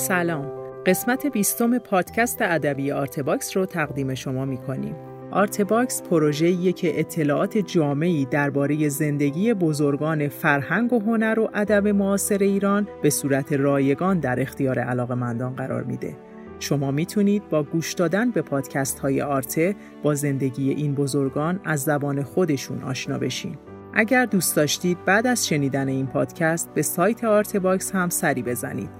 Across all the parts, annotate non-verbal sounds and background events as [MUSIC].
سلام قسمت بیستم پادکست ادبی آرته باکس رو تقدیم شما می کنیم. آرته باکس پروژه‌ایه که اطلاعات جامعی درباره زندگی بزرگان فرهنگ و هنر و ادب معاصر ایران به صورت رایگان در اختیار علاقمندان قرار میده. شما می‌تونید با گوش دادن به پادکست های آرته با زندگی این بزرگان از زبان خودشون آشنا بشین. اگر دوست داشتید بعد از شنیدن این پادکست به سایت آرته باکس هم سری بزنید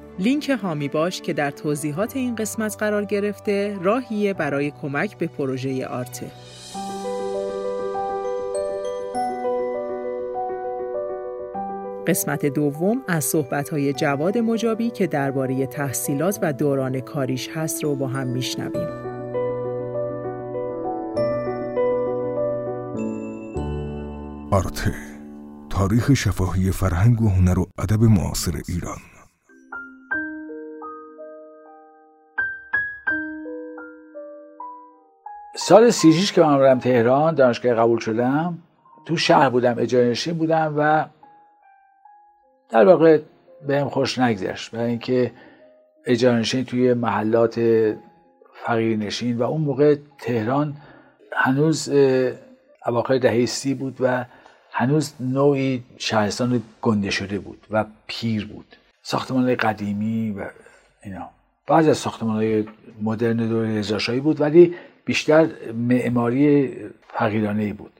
لینک هامی باش که در توضیحات این قسمت قرار گرفته راهیه برای کمک به پروژه آرته. قسمت دوم از صحبت‌های جواد مجابی که درباره تحصیلات و دوران کاریش هست رو با هم میشنویم. آرته تاریخ شفاهی فرهنگ و هنر و ادب معاصر ایران سال سی که من رفتم تهران دانشگاه قبول شدم تو شهر بودم اجاره بودم و در واقع بهم خوش نگذشت. برای اینکه اجاره توی محلات فقیر نشین و اون موقع تهران هنوز اواخر دهه سی بود و هنوز نوعی شهرستان گنده شده بود و پیر بود. ساختمان قدیمی و اینا. بعضی از ساختمان های مدرن دور رضاشاهی بود ولی بیشتر معماری فقیرانه بود.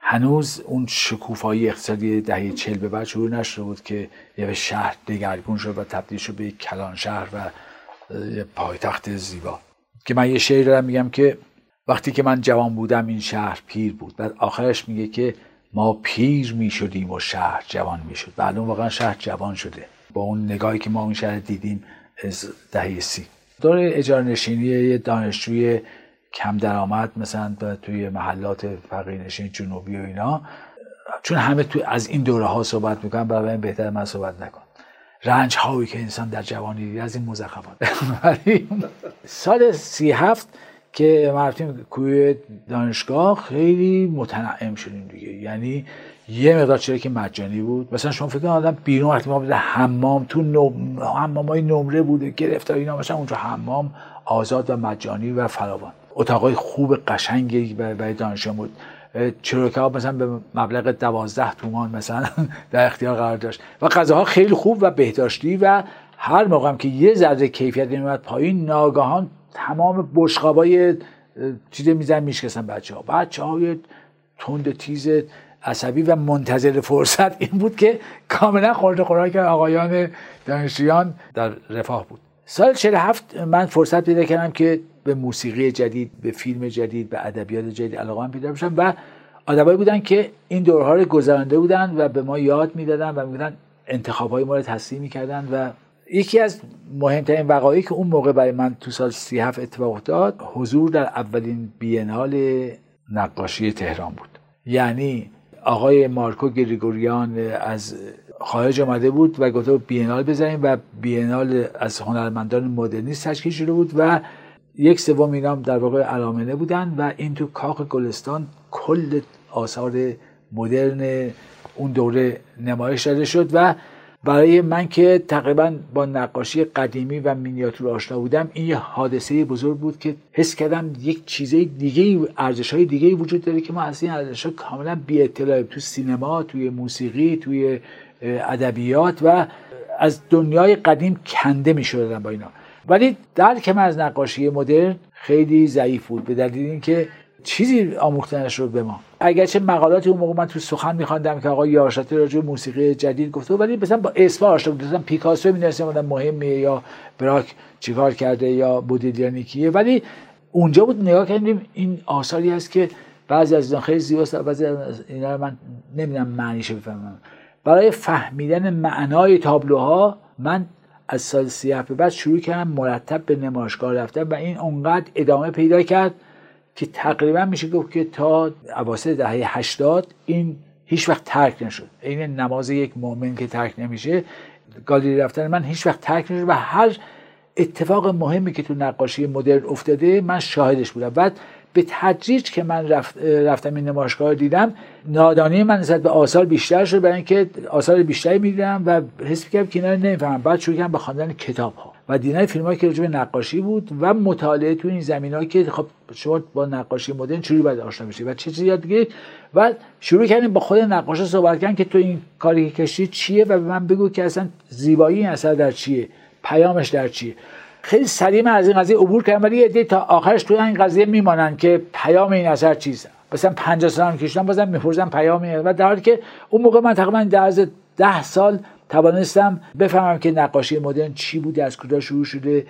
هنوز اون شکوفایی اقتصادی دهه چل به بعد شروع نشده بود که یه شهر دگرگون شد و تبدیل شد به یک کلان شهر و پایتخت زیبا. که من یه شعر دارم میگم که وقتی که من جوان بودم این شهر پیر بود. بعد آخرش میگه که ما پیر می‌شدیم و شهر جوان می‌شد. بعد اون واقعا شهر جوان شده. با اون نگاهی که ما اون شهر دیدیم از دهه سی. دور اجاره نشینی دانشجوی کم درآمد مثلا توی محلات فقیرنشین جنوبی و اینا. چون همه تو از این دوره ها صحبت می‌کنن برای این بهتر من صحبت نکن. رنج هایی که انسان در جوانی دید از این مزخرفات. سال سی هفت که ما رفتیم کوی دانشگاه خیلی متنعم شدیم دیگه. یعنی یه مقدار چرا که مجانی بود. مثلا شما فکر آدم بیرون وقتی ما به حمام تو نم... حمام های نمره بوده گرفتار اینا مثلا اونجا حمام آزاد و مجانی و فراوان. اتاقای خوب قشنگی برای دانشجو بود. چروکه ها مثلا به مبلغ دوازده تومان مثلا [LAUGHS] در اختیار قرار داشت. و غذاها خیلی خوب و بهداشتی و هر موقع هم که یه ذره کیفیت میومد پایین ناگهان تمام بشقابای چیز میزن میشکستن بچه ها بچه های تند تیز عصبی و منتظر فرصت این بود که کاملا خورد خوراک آقایان دانشجویان در رفاه بود. سال 47 من فرصت پیدا کردم که به موسیقی جدید به فیلم جدید به ادبیات جدید علاقه پیدا بشم و آدمایی بودن که این دورها رو گذرانده بودن و به ما یاد می‌دادن و می‌گفتن انتخاب های ما رو تصحیح می‌کردن و یکی از مهمترین وقایعی که اون موقع برای من تو سال 37 اتفاق افتاد حضور در اولین بینال نقاشی تهران بود. یعنی آقای مارکو گریگوریان از خارج آمده بود و گفته بینال بزنیم و بینال از هنرمندان مدرنیست تشکیل شده بود و یک سوم اینام در واقع علامنه بودن و این تو کاخ گلستان کل آثار مدرن اون دوره نمایش داده شد و برای من که تقریبا با نقاشی قدیمی و مینیاتور آشنا بودم این یه حادثه بزرگ بود که حس کردم یک چیزه دیگه ارزش های دیگه وجود داره که ما از این ارزش ها کاملا بی اطلاع تو سینما توی موسیقی توی ادبیات و از دنیای قدیم کنده می با اینا. ولی درک من از نقاشی مدرن خیلی ضعیف بود به دلیل اینکه چیزی آموختنش رو به ما. اگرچه مقالاتی اون موقع من تو سخن میخواندم که آقای یارشاتی راجع موسیقی جدید گفته ولی مثلا با اسم آشنا بود مثلا پیکاسو می‌دونستم آدم مهمه یا براک چیکار کرده یا بودیلیانی کیه ولی اونجا بود نگاه کردیم این آثاری هست که بعضی از اینا خیلی زیباست بعضی از اینا من نمی‌دونم معنیش بفهمم. برای فهمیدن معنای تابلوها من از سال سیاه به بعد شروع کردم مرتب به نمایشگاه رفتن و این اونقدر ادامه پیدا کرد که تقریبا میشه گفت که تا اواسط دهه 80 این هیچ وقت ترک نشد. این نماز یک مؤمن که ترک نمیشه گالری رفتن من هیچ وقت ترک نشد و هر اتفاق مهمی که تو نقاشی مدرن افتاده من شاهدش بودم. بعد به تدریج که من رفت رفتم این نمایشگاه رو دیدم نادانی من نسبت به آثار بیشتر شد برای اینکه آثار بیشتری می‌دیدم و حس می‌کردم که اینا نمی‌فهمم. بعد شروع کردم به خواندن کتاب ها و دیدن فیلم که به نقاشی بود و مطالعه تو این زمین که خب شما با نقاشی مدرن چجوری باید آشنا بشید و چه چیزی یاد بگیرید و شروع کردیم با خود نقاش صحبت کردن که تو این کاری که کشتی چیه و به من بگو که اصلا زیبایی این اثر در چیه پیامش در چیه. خیلی سریع من از این قضیه عبور کردم ولی یه تا آخرش تو این قضیه میمانن که پیام این اثر چیزه. مثلا 50 سال هم کشیدم بازم می‌پرسم پیام و در حالی که اون موقع من تقریبا در از ده سال توانستم بفهمم که نقاشی مدرن چی بوده از کجا شروع شده.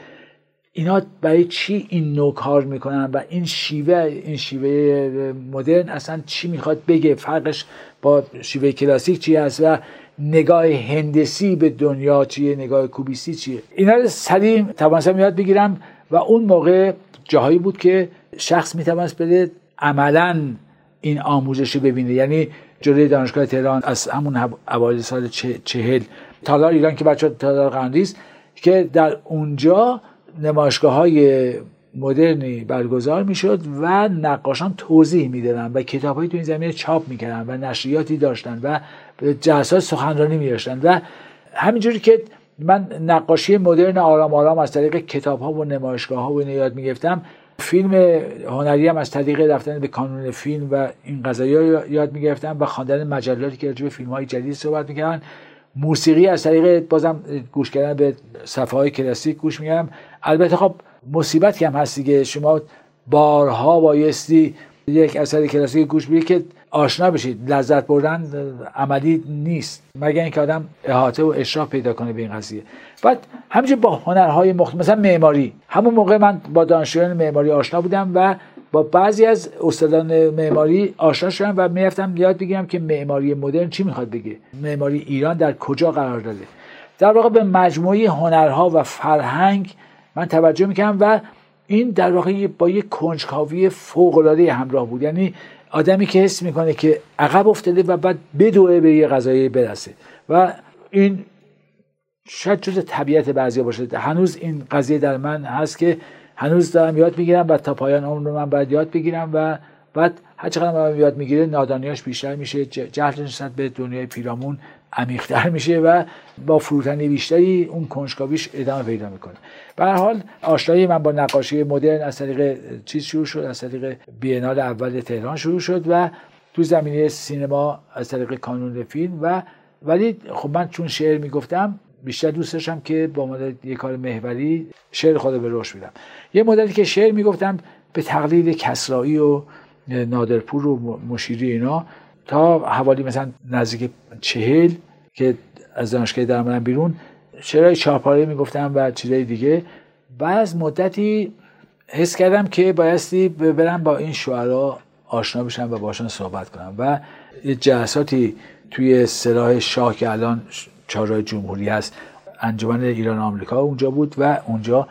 اینا برای چی این نوع کار می‌کنن و این شیوه این شیوه مدرن اصلا چی می‌خواد بگه؟ فرقش با شیوه کلاسیک چی هست؟ و نگاه هندسی به دنیا چیه نگاه کوبیستی چیه. اینا رو سریع توانستم یاد بگیرم و اون موقع جاهایی بود که شخص می‌توانست بده عملا این آموزش ببینه. یعنی جلوی دانشگاه تهران از همون اوایل سال چهل تالار ایران که بچه تالار قندیز که در اونجا نمایشگاه های مدرنی برگزار می‌شد و نقاشان توضیح می‌دادن و کتابهایی تو این زمینه چاپ می‌کردن و نشریاتی داشتن و جلسات سخنرانی میداشتن و همینجوری که من نقاشی مدرن آرام آرام از طریق کتاب ها و نمایشگاه ها و یاد می‌گفتم فیلم هنری هم از طریق رفتن به کانون فیلم و این قضایی ها یاد می‌گرفتم و خواندن مجلاتی که راجع به فیلم های جدید صحبت می‌کردن. موسیقی از طریق بازم گوش کردن به صفحه های کلاسیک گوش میگم البته خب مصیبت هم هست دیگه. شما بارها بایستی یک اثر کلاسیک گوش بدید که آشنا بشید. لذت بردن عملی نیست. مگر اینکه آدم احاطه و اشراف پیدا کنه به این قضیه. بعد همینجور با هنرهای مختلف مثلا معماری. همون موقع من با دانشجویان معماری آشنا بودم و با بعضی از استادان معماری آشنا شدم و می‌رفتم یاد بگیرم که معماری مدرن چی می‌خواد بگه. معماری ایران در کجا قرار داده. در واقع به مجموعه هنرها و فرهنگ من توجه می‌کنم و این در واقع با یک کنجکاوی فوق العاده همراه بود. یعنی آدمی که حس می‌کنه که عقب افتاده و بعد بدوه به یه غذایی برسه. و این شاید جز طبیعت بعضی باشه. هنوز این قضیه در من هست که هنوز دارم یاد می‌گیرم و تا پایان عمر من باید یاد بگیرم و بعد هر چقدر من یاد می‌گیره نادانیاش بیشتر میشه جهلش نسبت به دنیای پیرامون عمیقتر میشه و با فروتنی بیشتری اون کنجکاویش ادامه پیدا می‌کنه. به هر حال آشنایی من با نقاشی مدرن از طریق چیز شروع شد از طریق بینال اول تهران شروع شد و تو زمینه سینما از طریق کانون فیلم و ولی خب من چون شعر می‌گفتم بیشتر دوست داشتم که با مدل یه کار محوری شعر خود به روش میدم یه مدلی که شعر می‌گفتم به تقلید کسرایی و نادرپور و مشیری اینا تا حوالی مثلا نزدیک چهل که از دانشگاه در بیرون شعرهای چهارپاره می‌گفتم و چیزای دیگه. بعد مدتی حس کردم که بایستی برم با این شعرا آشنا بشم و باشون صحبت کنم. و یه جلساتی توی سلاح شاه که الان چهارراه جمهوری هست انجمن ایران آمریکا اونجا بود و اونجا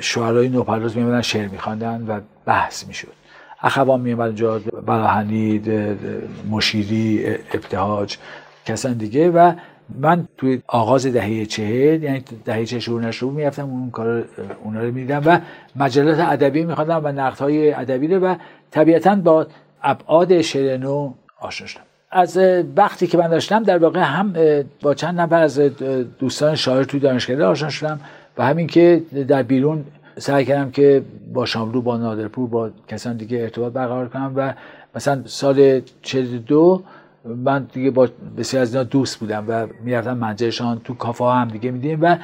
شعرهای نوپرداز میمدن شعر میخواندن و بحث می‌شد. اخوان میومد اونجا بلاهنی مشیری ابتهاج کسان دیگه و من توی آغاز دهه چهل یعنی دهه چهل شروع نشده می‌رفتم اون کار اونا رو می‌دیدم و مجلات ادبی میخواندم و نقدهای ادبی رو و طبیعتا با ابعاد شعر نو آشنا شدم. از وقتی که من داشتم در واقع هم با چند نفر از دوستان شاعر توی دانشگاه آشنا شدم و همین که در بیرون سعی کردم که با شاملو با نادرپور با کسان دیگه ارتباط برقرار کنم و مثلا سال 42 من دیگه با بسیار از اینا دوست بودم و می‌رفتم منجرشان تو کافه هم دیگه میدیم و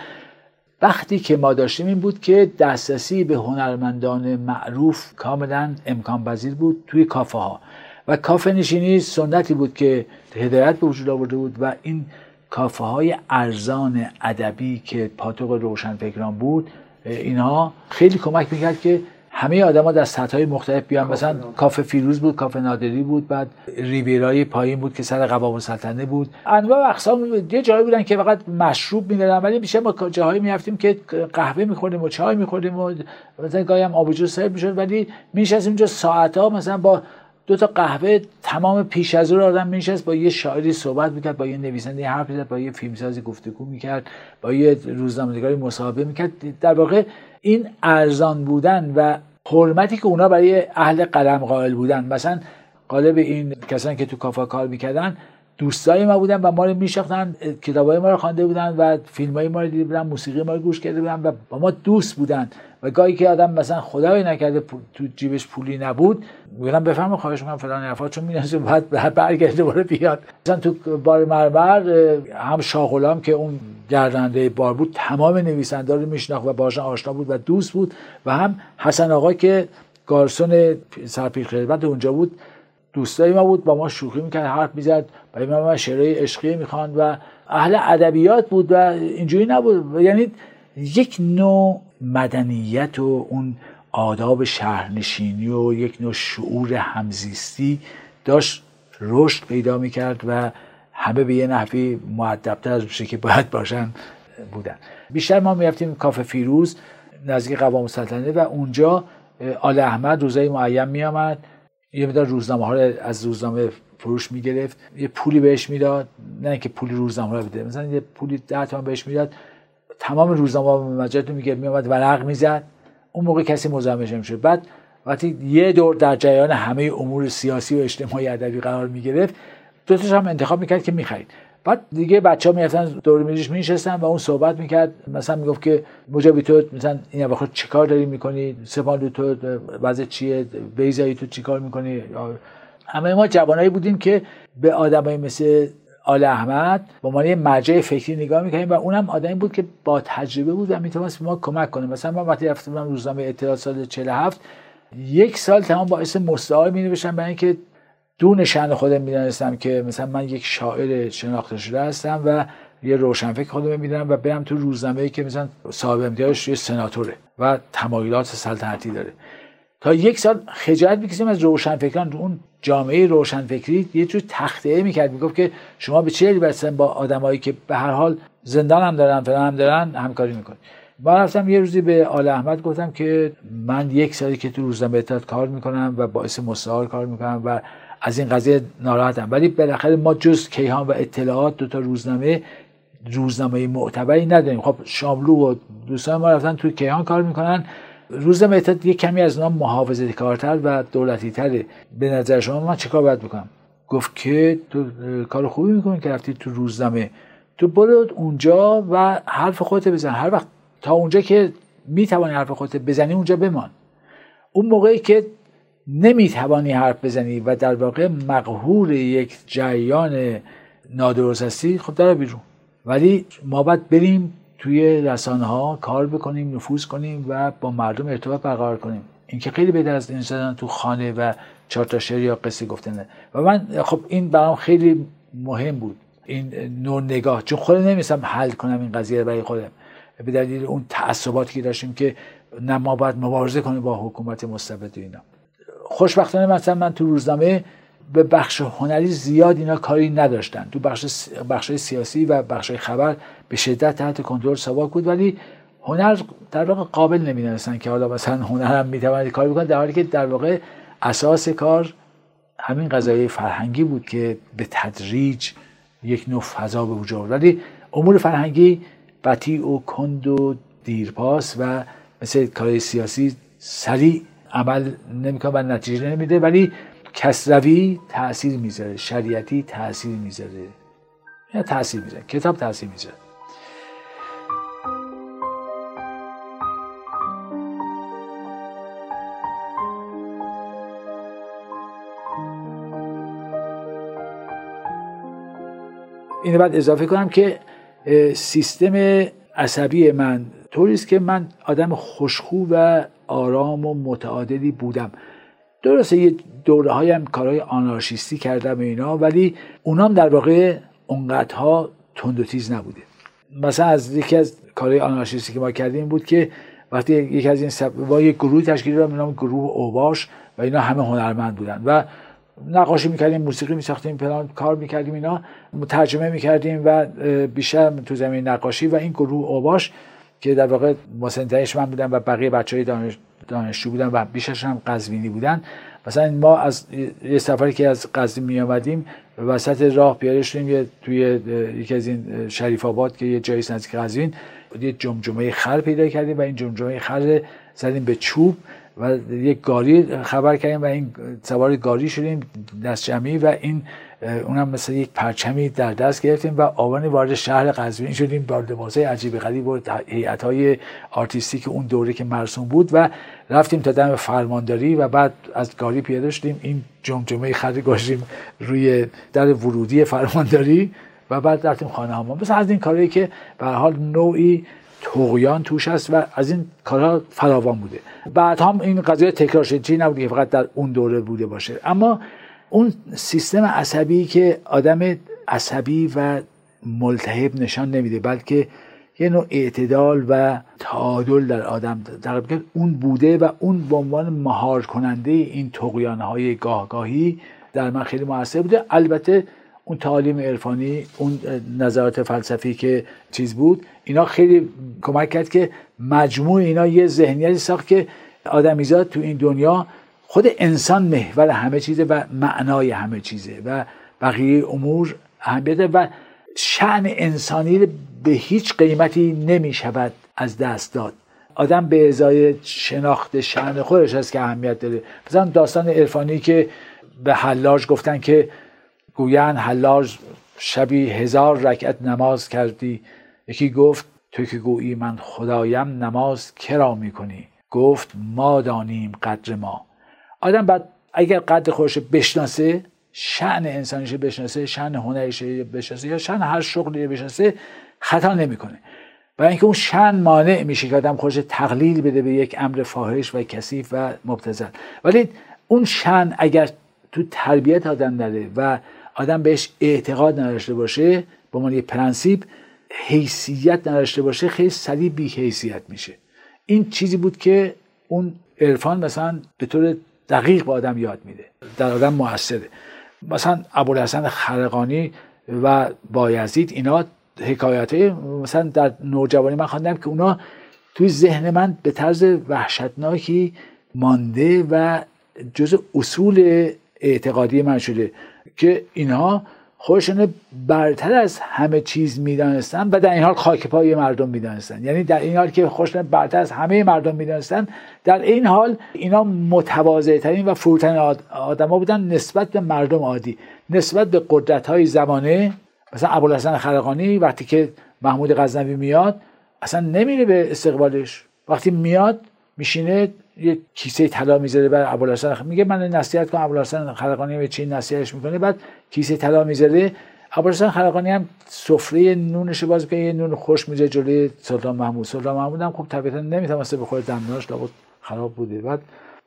وقتی که ما داشتیم این بود که دسترسی به هنرمندان معروف کاملا امکان پذیر بود توی کافه ها. و کافه نشینی سنتی بود که هدایت به وجود آورده بود و این کافه های ارزان ادبی که پاتوق روشنفکران بود اینها خیلی کمک می‌کرد که همه آدما در سطح های مختلف بیان. مثلا کافه فیروز بود کافه نادری بود بعد ریبیرای پایین بود که سر قباب سلطنه بود. انواع اقسام یه جایی بودن که فقط مشروب می‌دادن ولی بیشتر ما جاهایی می‌رفتیم که قهوه میخوردیم و چای میخوردیم و مثلا گاهی هم آب جو سرو می‌شد. ولی میشستیم اونجا ساعت ها مثلا با دو تا قهوه تمام پیش از او آدم میشست با یه شاعری صحبت می‌کرد با یه نویسنده حرف می‌زد با یه فیلمسازی گفتگو می‌کرد با یه روزنامه‌نگاری مصاحبه می‌کرد. در واقع این ارزان بودن و حرمتی که اونا برای اهل قلم قائل بودن مثلا قالب این کسانی که تو کافا کار می‌کردن دوستای ما بودن و ما رو میشناختن کتابای ما رو خوانده بودن و فیلمای ما رو دیده بودن موسیقی ما رو گوش کرده بودن و با ما دوست بودن. و گاهی که آدم مثلا خدای نکرده تو جیبش پولی نبود میگم بفرمایید خواهش می‌کنم فلان حرفا چون می‌دونم بعد برگرده دوباره بیاد. مثلا تو بار مرمر هم شاه که اون گردنده بار بود تمام نویسنده رو میشناخت و باشن آشنا بود و دوست بود. و هم حسن آقا که گارسون سرپیل خدمت اونجا بود دوستای ما بود با ما شوخی می‌کرد حرف می‌زد برای ما شعرهای عشقی می‌خواند و اهل ادبیات بود و اینجوری نبود. یعنی یک نوع مدنیت و اون آداب شهرنشینی و یک نوع شعور همزیستی داشت رشد پیدا می‌کرد و همه به یه نحوی معدبتر از که باید باشن بودن. بیشتر ما می‌رفتیم کافه فیروز نزدیک قوام سلطنه و اونجا آل احمد روزای معین میآمد. یه مدار روزنامه ها رو از روزنامه فروش می‌گرفت. یه پولی بهش می‌داد. نه اینکه پولی روزنامه رو بده. مثلا یه پولی ده تومن بهش می‌داد. تمام روزنامه به مجلت میگه میامد ورق می‌زد. اون موقع کسی مزاحمش نمی‌شد. بعد وقتی یه دور در جریان همه امور سیاسی و اجتماعی ادبی قرار می‌گرفت دو هم انتخاب می‌کرد که می‌خرید. بعد دیگه بچه ها می‌رفتن دور میریش میشستن و اون صحبت می‌کرد. مثلا می‌گفت که مجابی تو مثلا این چه چیکار داری می‌کنی؟ سپاندو تو وضع چیه؟ بیزایی تو چیکار می‌کنی؟ همه ما جوانایی بودیم که به آدمایی مثل آل احمد با عنوان یه مرجع فکری نگاه می‌کنیم و اونم آدمی بود که با تجربه بود و می‌تونست به ما کمک کنه. مثلا من وقتی رفتم روزنامه اطلاعات سال 47 یک سال تمام باعث مستعار می نوشتم برای اینکه دون شن خودم می‌دانستم که مثلا من یک شاعر شناخته شده هستم و یه روشنفکر خودم می‌دونم و برم تو روزنامه ای که مثلا صاحب امتیازش یه سناتوره و تمایلات سلطنتی داره. تا یک سال خجالت می‌کشیم از روشنفکران. اون جامعه روشنفکری یه جور تخته می‌کرد. می‌گفت که شما به چه برسن با آدمایی که به هر حال زندان هم دارن فلان هم دارن همکاری می‌کنید من رفتم یه روزی به آل احمد گفتم که من یک سالی که تو روزنامه اطلاعات کار می‌کنم و باعث مستعار کار می‌کنم و از این قضیه ناراحتم. ولی بالاخره ما جز کیهان و اطلاعات دو تا روزنامه روزنامه معتبری نداریم. خب شاملو و دوستان ما رفتن توی کیهان کار می‌کنن. روزنامه اطلاعات یه کمی از اونها محافظه کارتر و دولتی تره به نظر شما من چیکار باید بکنم؟ گفت که تو کار خوبی می‌کنی که رفتی تو روزنامه. تو برو اونجا و حرف خودت بزن. هر وقت تا اونجا که می‌توانی حرف خودت بزنی اونجا بمان. اون موقعی که نمی‌توانی حرف بزنی و در واقع مقهور یک جریان نادرست هستی خب در بیرون. ولی ما باید بریم توی رسانه ها کار بکنیم نفوذ کنیم و با مردم ارتباط برقرار کنیم. این که خیلی بهتر از این تو خانه و چهار شعر یا قصه گفتنه و من خب این برام خیلی مهم بود. این نوع نگاه. چون خودم نمیستم حل کنم این قضیه برای خودم. به دلیل اون تعصباتی که داشتیم که نه ما باید مبارزه کنیم با حکومت مستبد اینا. خوشبختانه مثلا من تو روزنامه به بخش هنری زیاد اینا کاری نداشتن تو بخش بخش سیاسی و بخش خبر به شدت تحت کنترل سواک بود ولی هنر در واقع قابل نمی‌دونستن که حالا مثلا هنر هم می‌تواند کار بکنه در حالی که در واقع اساس کار همین قضایه فرهنگی بود که به تدریج یک نوع فضا به وجود ولی امور فرهنگی بطیع و کند و دیرپاس و مثل کار سیاسی سریع عمل نمی‌کنه و نتیجه نمیده ولی کسروی تاثیر می‌ذاره شریعتی تاثیر می‌ذاره. یا تاثیر می‌ذاره کتاب تاثیر می‌ذاره. اینو بعد اضافه کنم که سیستم عصبی من طوری است که من آدم خوشخو و آرام و متعادلی بودم. درسته یه دوره هایم کارهای آنارشیستی کردم اینا ولی اونام در واقع اونقدرها تند و تیز نبوده. مثلا از یکی از کارهای آنارشیستی که ما کردیم بود که وقتی یکی از این سب... با یک گروه تشکیل دادم نام گروه اوباش و اینا همه هنرمند بودن و نقاشی می‌کردیم موسیقی میساختیم پلان کار می‌کردیم اینا ترجمه می‌کردیم و بیشتر تو زمین نقاشی و این گروه اوباش که در واقع مسنتهش من بودن و بقیه بچه های دانش... دانشجو بودن و بیشترشون هم قزوینی بودن. مثلا ما از یه سفری که از قزوین می آمدیم وسط راه پیاده شدیم توی یکی از این شریف آباد که یه جایی نزدیک قزوین یه جمجمه خر پیدا کردیم و این جمجمه خر زدیم به چوب و یک گاری خبر کردیم و این سوار گاری شدیم دست جمعی و این اونم مثل یک پرچمی در دست گرفتیم و آوانی وارد شهر قزوین شدیم با لباسای عجیب غریب و هیئت های آرتیستیک اون دوره که مرسوم بود و رفتیم تا دم فرمانداری و بعد از گاری پیاده شدیم. این جمجمه خری گاشتیم روی در ورودی فرمانداری و بعد رفتیم خانه هامان مثل از این کاری که به حال نوعی تقیان توش هست و از این کارها فراوان بوده. بعد هم این قضیه تکرار شد. چی نبوده که فقط در اون دوره بوده باشه. اما اون سیستم عصبی که آدم عصبی و ملتهب نشان نمیده بلکه یه نوع اعتدال و تعادل در آدم در اون بوده و اون به عنوان مهار کننده این تقیان های گاهگاهی در من خیلی موثر بوده. البته اون تعالیم عرفانی اون نظرات فلسفی که چیز بود اینا خیلی کمک کرد که مجموع اینا یه ذهنیتی ساخت که آدمیزاد تو این دنیا خود انسان محور همه چیزه و معنای همه چیزه و بقیه امور اهمیت و شعن انسانی به هیچ قیمتی نمی شود از دست داد. آدم به ازای شناخت شعن خودش هست که اهمیت داره. مثلا داستان عرفانی که به حلاج گفتن که گویان حلاج شبی هزار رکعت نماز کردی. یکی گفت تو که گویی من خدایم نماز کرا می‌کنی؟ گفت ما دانیم قدر ما. آدم بعد اگر قدر خودش بشناسه شعن انسانیش بشناسه شعن هنریش بشناسه یا شعن هر شغلی بشناسه خطا نمی‌کنه. برای اینکه اون شعن مانع میشه که آدم خودش تقلیل بده به یک امر فاحش و کثیف و مبتذل. ولی اون شأن اگر تو تربیت آدم نره و آدم بهش اعتقاد نداشته باشه به عنوان یک پرنسیپ حیثیت نداشته باشه خیلی سریع بی حیثیت میشه. این چیزی بود که اون عرفان مثلا به طور دقیق به آدم یاد میده. در آدم موثره. مثلا ابوالحسن خرقانی و بایزید اینا حکایت مثلا در نوجوانی من خواندم که اونا توی ذهن من به طرز وحشتناکی مانده و جز اصول اعتقادی من شده که اینها خودشون برتر از همه چیز می‌دانستن و در این حال خاک پای مردم می‌دانستن. یعنی در این حال که خودشون برتر از همه مردم می‌دانستن در این حال اینا متواضع ترین و فروترین آدما بودن نسبت به مردم عادی. نسبت به قدرت های زمانه مثلا ابوالحسن خرقانی وقتی که محمود غزنوی میاد اصلا نمیره به استقبالش. وقتی میاد میشینه یه کیسه طلا می‌ذاره بر ابوالحسن میگه من نصیحت کنم ابوالحسن خلقانی به چی نصیحتش می‌کنه. بعد کیسه طلا می‌ذاره. ابوالحسن خلقانی هم سفره نونش باز که نون خوش می‌ذاره جلوی سلطان محمود. سلطان محمود هم خب طبیعتا نمی‌تونسته بخوره دندوناش لابد خراب بوده. بعد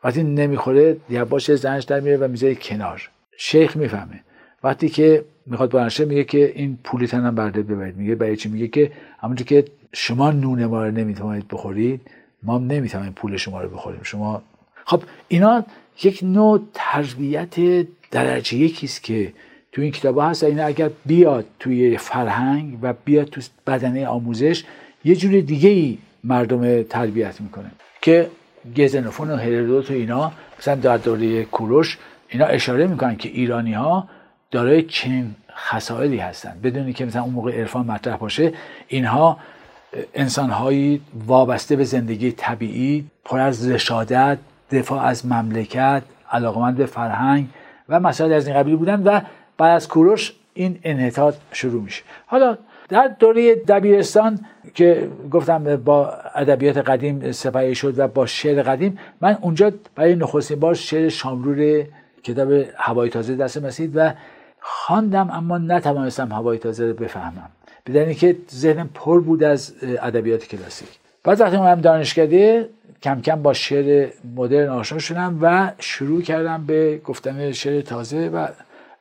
وقتی نمی‌خوره یا باشه زنش در میره و می‌ذاره کنار. شیخ می‌فهمه. وقتی که می‌خواد بلنشه میگه که این پولی تنم برده ببرید. میگه برای چی؟ میگه که همونجور که شما نون ما رو نمی‌تونید بخورید ما نمی‌تونیم پول شما رو بخوریم. شما خب اینا یک نوع تربیت درجه یکیست که تو این کتاب هست. اینا اگر بیاد توی فرهنگ و بیاد تو بدنه آموزش یه جور دیگه ای مردم تربیت می‌کنه. که گزنوفون و هرودوت و اینا مثلا در دوره کوروش اینا اشاره می‌کنن که ایرانی ها دارای چنین خصائلی هستن. بدونی که مثلا اون موقع عرفان مطرح باشه اینها انسانهایی وابسته به زندگی طبیعی پر از رشادت دفاع از مملکت علاقمند به فرهنگ و مسائل از این قبیل بودن و بعد از کوروش این انحطاط شروع میشه. حالا در دوره دبیرستان که گفتم با ادبیات قدیم سپایی شد و با شعر قدیم من اونجا برای نخستین بار شعر شامرور کتاب هوای تازه دست مسید و خواندم اما نتوانستم هوای تازه رو بفهمم. بدنی که ذهنم پر بود از ادبیات کلاسیک. بعد وقتی اومدم دانشکده کم کم با شعر مدرن آشنا شدم و شروع کردم به گفتن شعر تازه و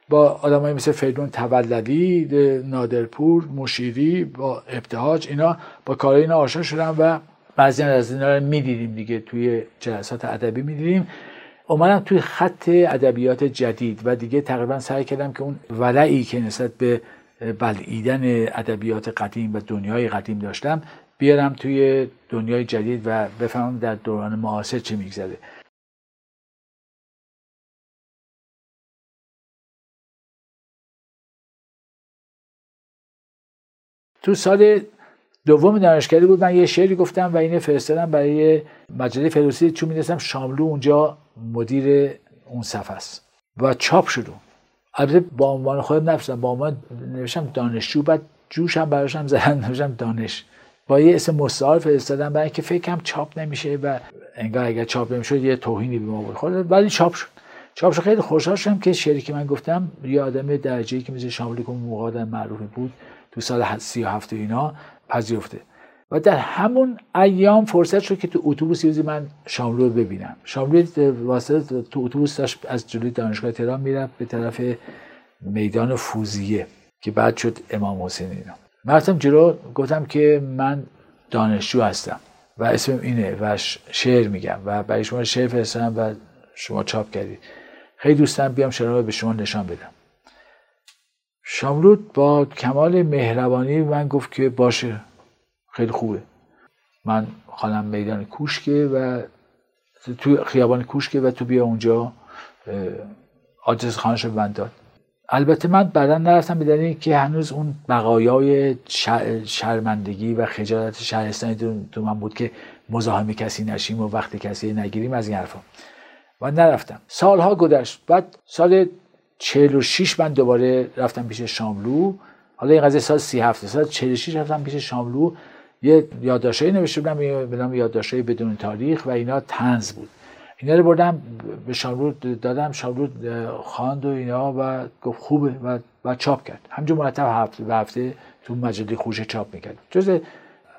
با آدمایی مثل فریدون تولدی نادرپور مشیری با ابتهاج اینا با کارهای اینا آشنا شدم و بعضی از اینا رو می‌دیدیم دیگه توی جلسات ادبی می‌دیدیم. اومدم توی خط ادبیات جدید و دیگه تقریبا سعی کردم که اون ولعی که نسبت به بلعیدن ادبیات قدیم و دنیای قدیم داشتم بیارم توی دنیای جدید و بفهمم در دوران معاصر چه میگذره. تو سال دوم دانشگاهی بود من یه شعری گفتم و اینه فرستادم برای مجله فردوسی چون می‌دونستم شاملو اونجا مدیر اون صفحه است. و چاپ شد البته با عنوان خودم نفسم با عنوان نوشتم دانشجو بعد جوش هم براشم زدن نوشتم دانش. با یه اسم مستعار فرستادم برای اینکه فکرم چاپ نمیشه و انگار اگر چاپ نمی‌شد یه توهینی به ما بود. خود ولی چاپ شد. چاپ شد. خیلی خوشحال شدم که شعری که من گفتم یه آدم درجه‌ای که مثل شاملی که موقع معروفی بود تو سال 37 اینا پذیرفته. و در همون ایام فرصت شد که تو اتوبوس یوزی من شاملو ببینم. شاملو واسه تو اتوبوس داشت از جلوی دانشگاه تهران می‌رفت به طرف میدان فوزیه که بعد شد امام حسین اینا. من جلو گفتم که من دانشجو هستم و اسمم اینه و شعر میگم و برای شما شعر فرستادم و شما چاپ کردید. خیلی دوستم بیام شعر به شما نشان بدم. شاملود با کمال مهربانی من گفت که باشه. خیلی خوبه. من خانم میدان کوشکه و تو خیابان کوشکه و تو بیا اونجا آدرس خانش رو من داد. البته من بعدا نرفتم به که هنوز اون بقایای شرمندگی و خجالت شهرستانی تو من بود که مزاحم کسی نشیم و وقت کسی نگیریم از این حرفا. و نرفتم. سالها گذشت. بعد سال 46 من دوباره رفتم پیش شاملو. حالا این قضیه سال 37 سال 46 رفتم پیش شاملو. یه یادداشتی نوشته بودم به نام بدون تاریخ و اینا تنز بود. اینا رو بردم به شاملو دادم شاملو خواند و اینا و گفت خوبه و, و چاپ کرد. همجور مرتب هفته به هفته تو مجله خوشه چاپ می‌کرد. جز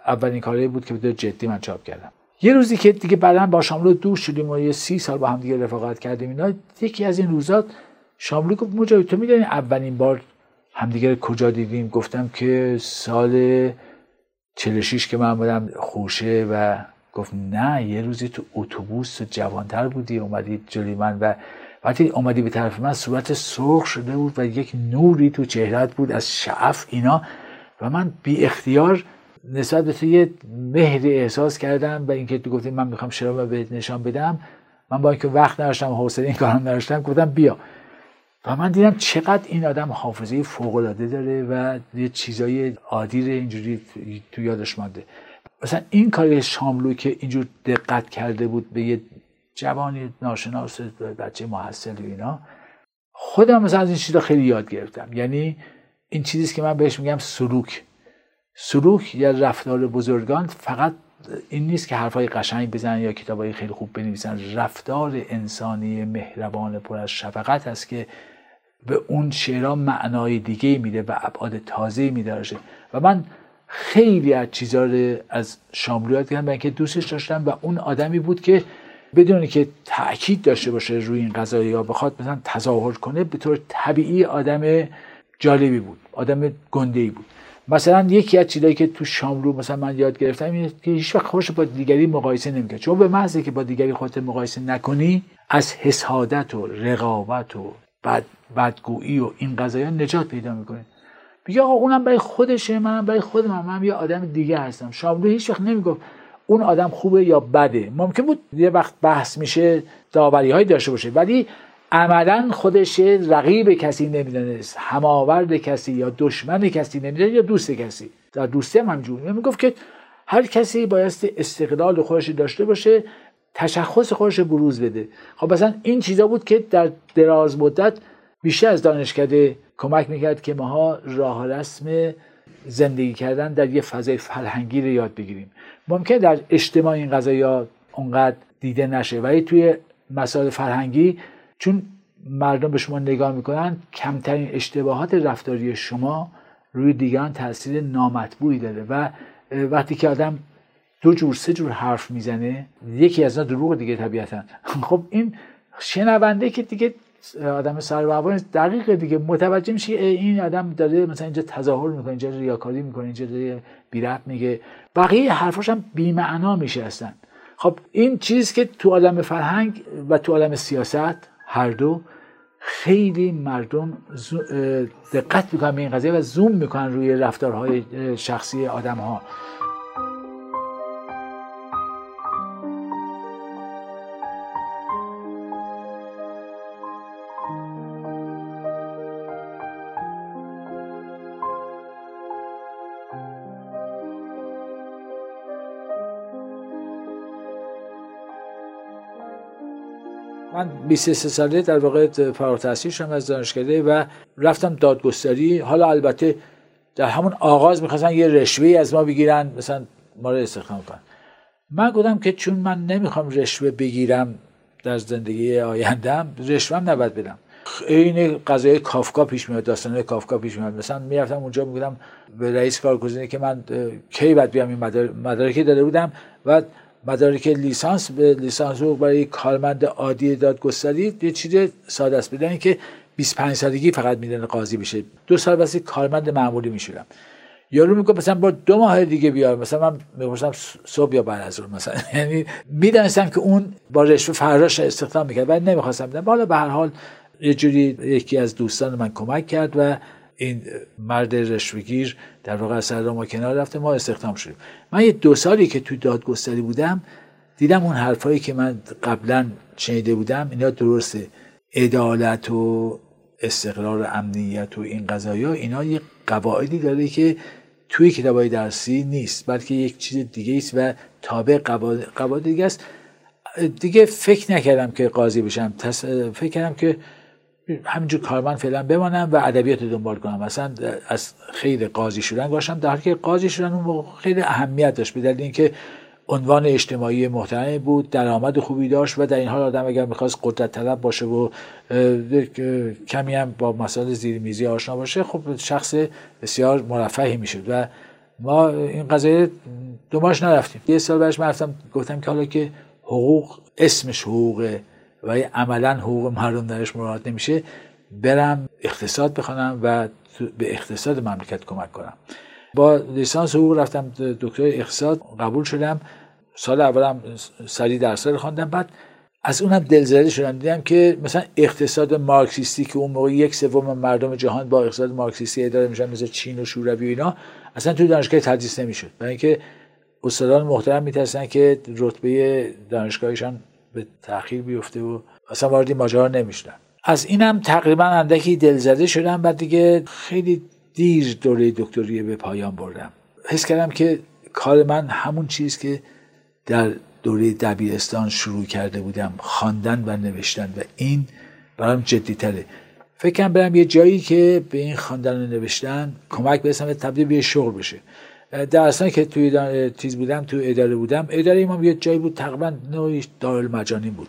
اولین کاری بود که به جدی من چاپ کردم. یه روزی که دیگه بعدا با شاملو دور شدیم و یه سی سال با هم دیگه رفاقت کردیم اینا یکی از این روزات شاملو گفت مجاوی تو می‌دونی اولین بار همدیگه کجا دیدیم؟ گفتم که سال 46 که من بودم خوشه و گفت نه یه روزی تو اتوبوس تو جوانتر بودی اومدی جلوی من و وقتی اومدی به طرف من صورت سرخ شده بود و یک نوری تو چهرت بود از شعف اینا. و من بی اختیار نسبت به تو یه مهر احساس کردم و اینکه تو گفتی من می‌خوام شرابه بهت نشان بدم. من با اینکه وقت نداشتم حوصله این کارم نداشتم گفتم بیا. و من دیدم چقدر این آدم حافظه فوقالعاده داره و یه چیزای عادی اینجوری تو یادش مانده. مثلا این کاری شاملو که اینجور دقت کرده بود به یه جوانی ناشناس بچه محصل و اینا خودم مثلا از این چیزا خیلی یاد گرفتم. یعنی این چیزیست که من بهش میگم سلوک. سلوک یا رفتار بزرگان فقط این نیست که حرفای قشنگ بزنن یا کتابای خیلی خوب بنویسن. رفتار انسانی مهربان پر از شفقت است که به اون شعرها معنای دیگه میده و ابعاد تازه میداره و من خیلی از چیزا رو از شاملو یاد کردم اینکه دوستش داشتم و اون آدمی بود که بدون که تاکید داشته باشه روی این قضایی یا بخواد مثلا تظاهر کنه به طور طبیعی آدم جالبی بود آدم گنده ای بود. مثلا یکی از چیزایی که تو شاملو مثلا من یاد گرفتم اینه که هیچ وقت خودش با دیگری مقایسه نمی‌کنه چون به محض که با دیگری خودت مقایسه نکنی از حسادت و رقابت و بد بدگویی و این قضايا نجات پیدا می‌کنه. میگه آقا اونم برای خودشه منم برای خود من یه آدم دیگه هستم. شاملو هیچ وقت نمی‌گفت اون آدم خوبه یا بده. ممکن بود یه وقت بحث میشه داوری های داشته باشه ولی عملا خودش رقیب کسی نمی‌دانست هماورد کسی یا دشمن کسی نمی‌دانست یا دوست کسی. در دوستی هم همجور می‌گفت که هر کسی بایستی استقلال خودش داشته باشه تشخص خودش بروز بده. خب مثلا این چیزا بود که در دراز مدت بیشتر از دانشکده کمک می‌کرد که ماها راه رسم زندگی کردن در یه فضای فرهنگی رو یاد بگیریم. ممکن در اجتماع این قضايا اونقدر دیده نشه ولی توی مسائل فرهنگی چون مردم به شما نگاه می‌کنن کمترین اشتباهات رفتاری شما روی دیگران تاثیر نامطبوعی داره و وقتی که آدم دو جور سه جور حرف می‌زنه یکی از اینا دروغ دیگه طبیعتا. خب این شنونده که دیگه آدم سر دقیقه دیگه. متوجه میشه این آدم داره مثلا اینجا تظاهر می‌کنه اینجا ریاکاری می‌کنه اینجا داره بی میگه. بقیه حرفاش هم بی معنا میشه اصلا. خب این چیز که تو عالم فرهنگ و تو عالم سیاست هر دو خیلی مردم دقت می‌کنن به این قضیه و زوم می‌کنن روی رفتارهای شخصی آدم ها من 23 ساله در واقع فارغ التحصیل شدم از دانشکده و رفتم دادگستری. حالا البته در همون آغاز می‌خواستن یه رشوه از ما بگیرن مثلا ما رو استخدام کنن. من گفتم که چون من نمی‌خوام رشوه بگیرم در زندگی آیندم رشوه هم نباید بدم. این قضای کافکا پیش میاد داستان کافکا پیش میاد مثلا می‌رفتم اونجا می‌گفتم به رئیس کارگزینی که من کی بعد بیام؟ این مدارکی داده بودم و مدارک لیسانس به لیسانس حقوق برای کارمند عادی دادگستری یه چیز ساده است. بدن که 25 سالگی فقط میدن قاضی بشه. دو سال بس کارمند معمولی میشورم یارو میگه مثلا با دو ماه دیگه بیار. مثلا من می‌پرسم صبح یا بعد از مثلا [LAUGHS] یعنی می‌دونستم که اون با رشوه فراش استخدام می‌کرد ولی نمی‌خواستم بدم. حالا به هر حال یه جوری یکی از دوستان من کمک کرد و این مرد رشوهگیر در واقع از سر ما کنار رفته ما استخدام شدیم. من یه دو سالی که تو دادگستری بودم دیدم اون حرفایی که من قبلا شنیده بودم اینا درسته. عدالت و استقرار امنیت و این قضايا اینا یه قواعدی داره که توی کتابای درسی نیست بلکه یک چیز دیگه است و تابع قواعد دیگه است. دیگه فکر نکردم که قاضی بشم. فکر کردم که همینجور کارمند فعلا بمانم و ادبیات دنبال کنم. مثلا از خیر قاضی شدن باشم در که قاضی شدن اون خیلی اهمیت داشت به دلیل اینکه عنوان اجتماعی محترمی بود درآمد خوبی داشت و در این حال آدم اگر می‌خواست قدرت طلب باشه و کمی هم با مسائل زیرمیزی آشنا باشه خب شخص بسیار مرفهی می‌شد و ما این قضیه دوماش نرفتیم. یه سال بعدش من گفتم که حالا که حقوق اسمش حقوقه و عملا حقوق مردم درش مراعات نمیشه برم اقتصاد بخوانم و به اقتصاد مملکت کمک کنم. با لیسانس حقوق رفتم دکتر اقتصاد قبول شدم. سال اولم سری درس رو خواندم. بعد از اونم دلزده شدم. دیدم که مثلا اقتصاد مارکسیستی که اون موقع یک سوم مردم جهان با اقتصاد مارکسیستی اداره میشن مثل چین و شوروی و اینا اصلا تو دانشگاه تدریس نمی‌شد. برای اینکه استادان محترم میترسن که رتبه دانشگاهشان به تاخیر بیفته و اصلا وارد ماجرا نمی‌شدن. از اینم تقریبا اندکی دلزده شدم بعد دیگه خیلی دیر دوره دکتری به پایان بردم. حس کردم که کار من همون چیز که در دوره دبیرستان شروع کرده بودم خواندن و نوشتن و این برام جدی تره فکرم برم یه جایی که به این خواندن و نوشتن کمک برسم و تبدیل به شغل بشه. در که توی چیز بودم توی اداره بودم اداره ما یه جایی بود تقریبا نوعی دارالمجانی بود.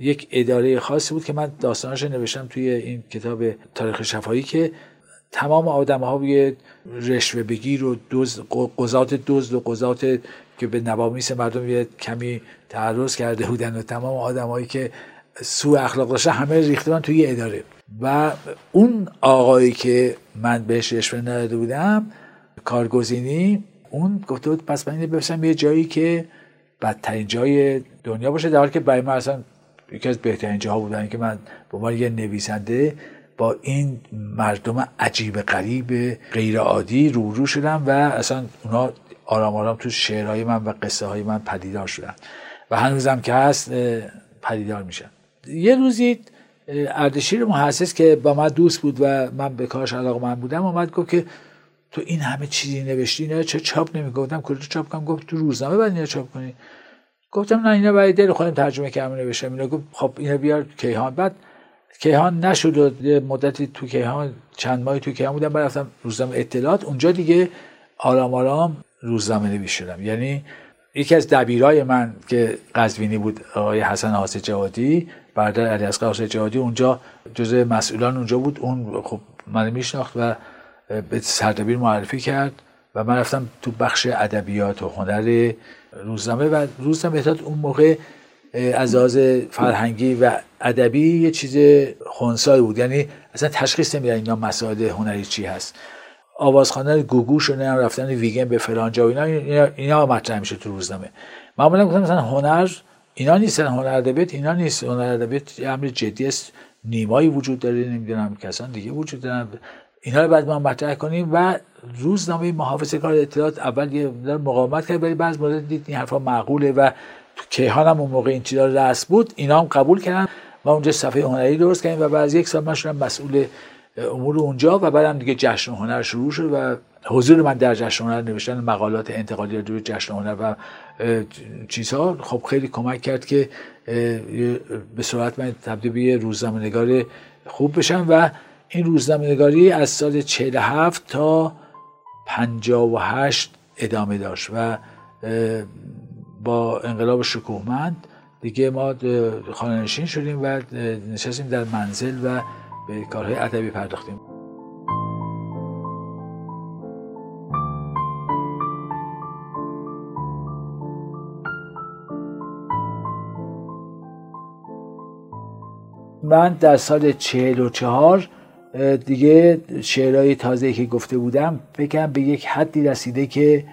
یک اداره خاصی بود که من داستانش نوشتم توی این کتاب تاریخ شفایی که تمام آدم ها روی رشوه بگیر و دوز قضات دزد و قضات که به نوامیس مردم یه کمی تعرض کرده بودن و تمام آدمایی که سو اخلاق داشته همه ریخته توی اداره. و اون آقایی که من بهش رشوه نداده بودم کارگزینی اون گفته بود پس من بفرستم یه جایی که بدترین جای دنیا باشه در حالی که برای من اصلا یکی از بهترین جاها بودن که من به عنوان یه نویسنده با این مردم عجیب غریب غیر عادی رو شدم و اصلا اونا آرام آرام تو شعرهای من و قصه های من پدیدار شدن و هنوزم که هست پدیدار میشن. یه روزی اردشیر محسس که با من دوست بود و من به کارش علاقه من بودم اومد گفت که تو این همه چیزی نوشتی؟ نه چه چاپ نمی‌گفتم. کجا چاپ کنم؟ گفت تو روزنامه باید اینا چاپ کنی. گفتم نه اینا برای دل خودم ترجمه کردم نوشتم. اینا گفت خب اینا بیار کیهان. بعد کیهان نشد و مدتی تو کیهان چند ماهی تو کیهان بودم. برفتم روزنامه اطلاعات. اونجا دیگه آرام آرام روزنامه نویس شدم. یعنی یکی از دبیرای من که قزوینی بود آقای حسن حاس جوادی برادر علی اصغر جوادی اونجا جزء مسئولان اونجا بود. اون خب من میشناخت و به سردبیر معرفی کرد و من رفتم تو بخش ادبیات و هنر روزنامه و روزنامه اطلاعات اون موقع از لحاظ فرهنگی و ادبی یه چیز خونسایی بود. یعنی اصلا تشخیص نمیدن اینا مسائل هنری چی هست. آواز خواندن گوگوش و رفتن ویگن به فلانجا و اینا, اینا مطرح میشه تو روزنامه. معمولا گفتم مثلا هنر اینا نیستن هنر ادبیات اینا نیست. هنر ادبیات یه امر جدی است. نیمایی وجود داره نمی‌دونم کسان دیگه وجود دارن. اینا رو بعد ما مطرح کنیم و روزنامه محافظه کار اطلاعات اول یه مقاومت کرد ولی بعض مورد دید این حرفا معقوله و تو کیهان هم اون موقع این چیزا رس بود. اینا هم قبول کردن و اونجا صفحه هنری درست کردیم و بعد یک سال من شدم مسئول امور اونجا و بعدم دیگه جشن هنر شروع شد و حضور من در جشن هنر نوشتن مقالات انتقالی روی جشن هنر و چیزها خب خیلی کمک کرد که به صورت من تبدیل به روزنامه‌نگار خوب بشم و این روزنامه‌نگاری از سال 47 تا 58 ادامه داشت و با انقلاب شکوهمند دیگه ما خانه‌نشین شدیم و نشستیم در منزل و به کارهای ادبی پرداختیم. من در سال چهل و چهار دیگه شعرهای تازه که گفته بودم فکرم به یک حدی رسیده که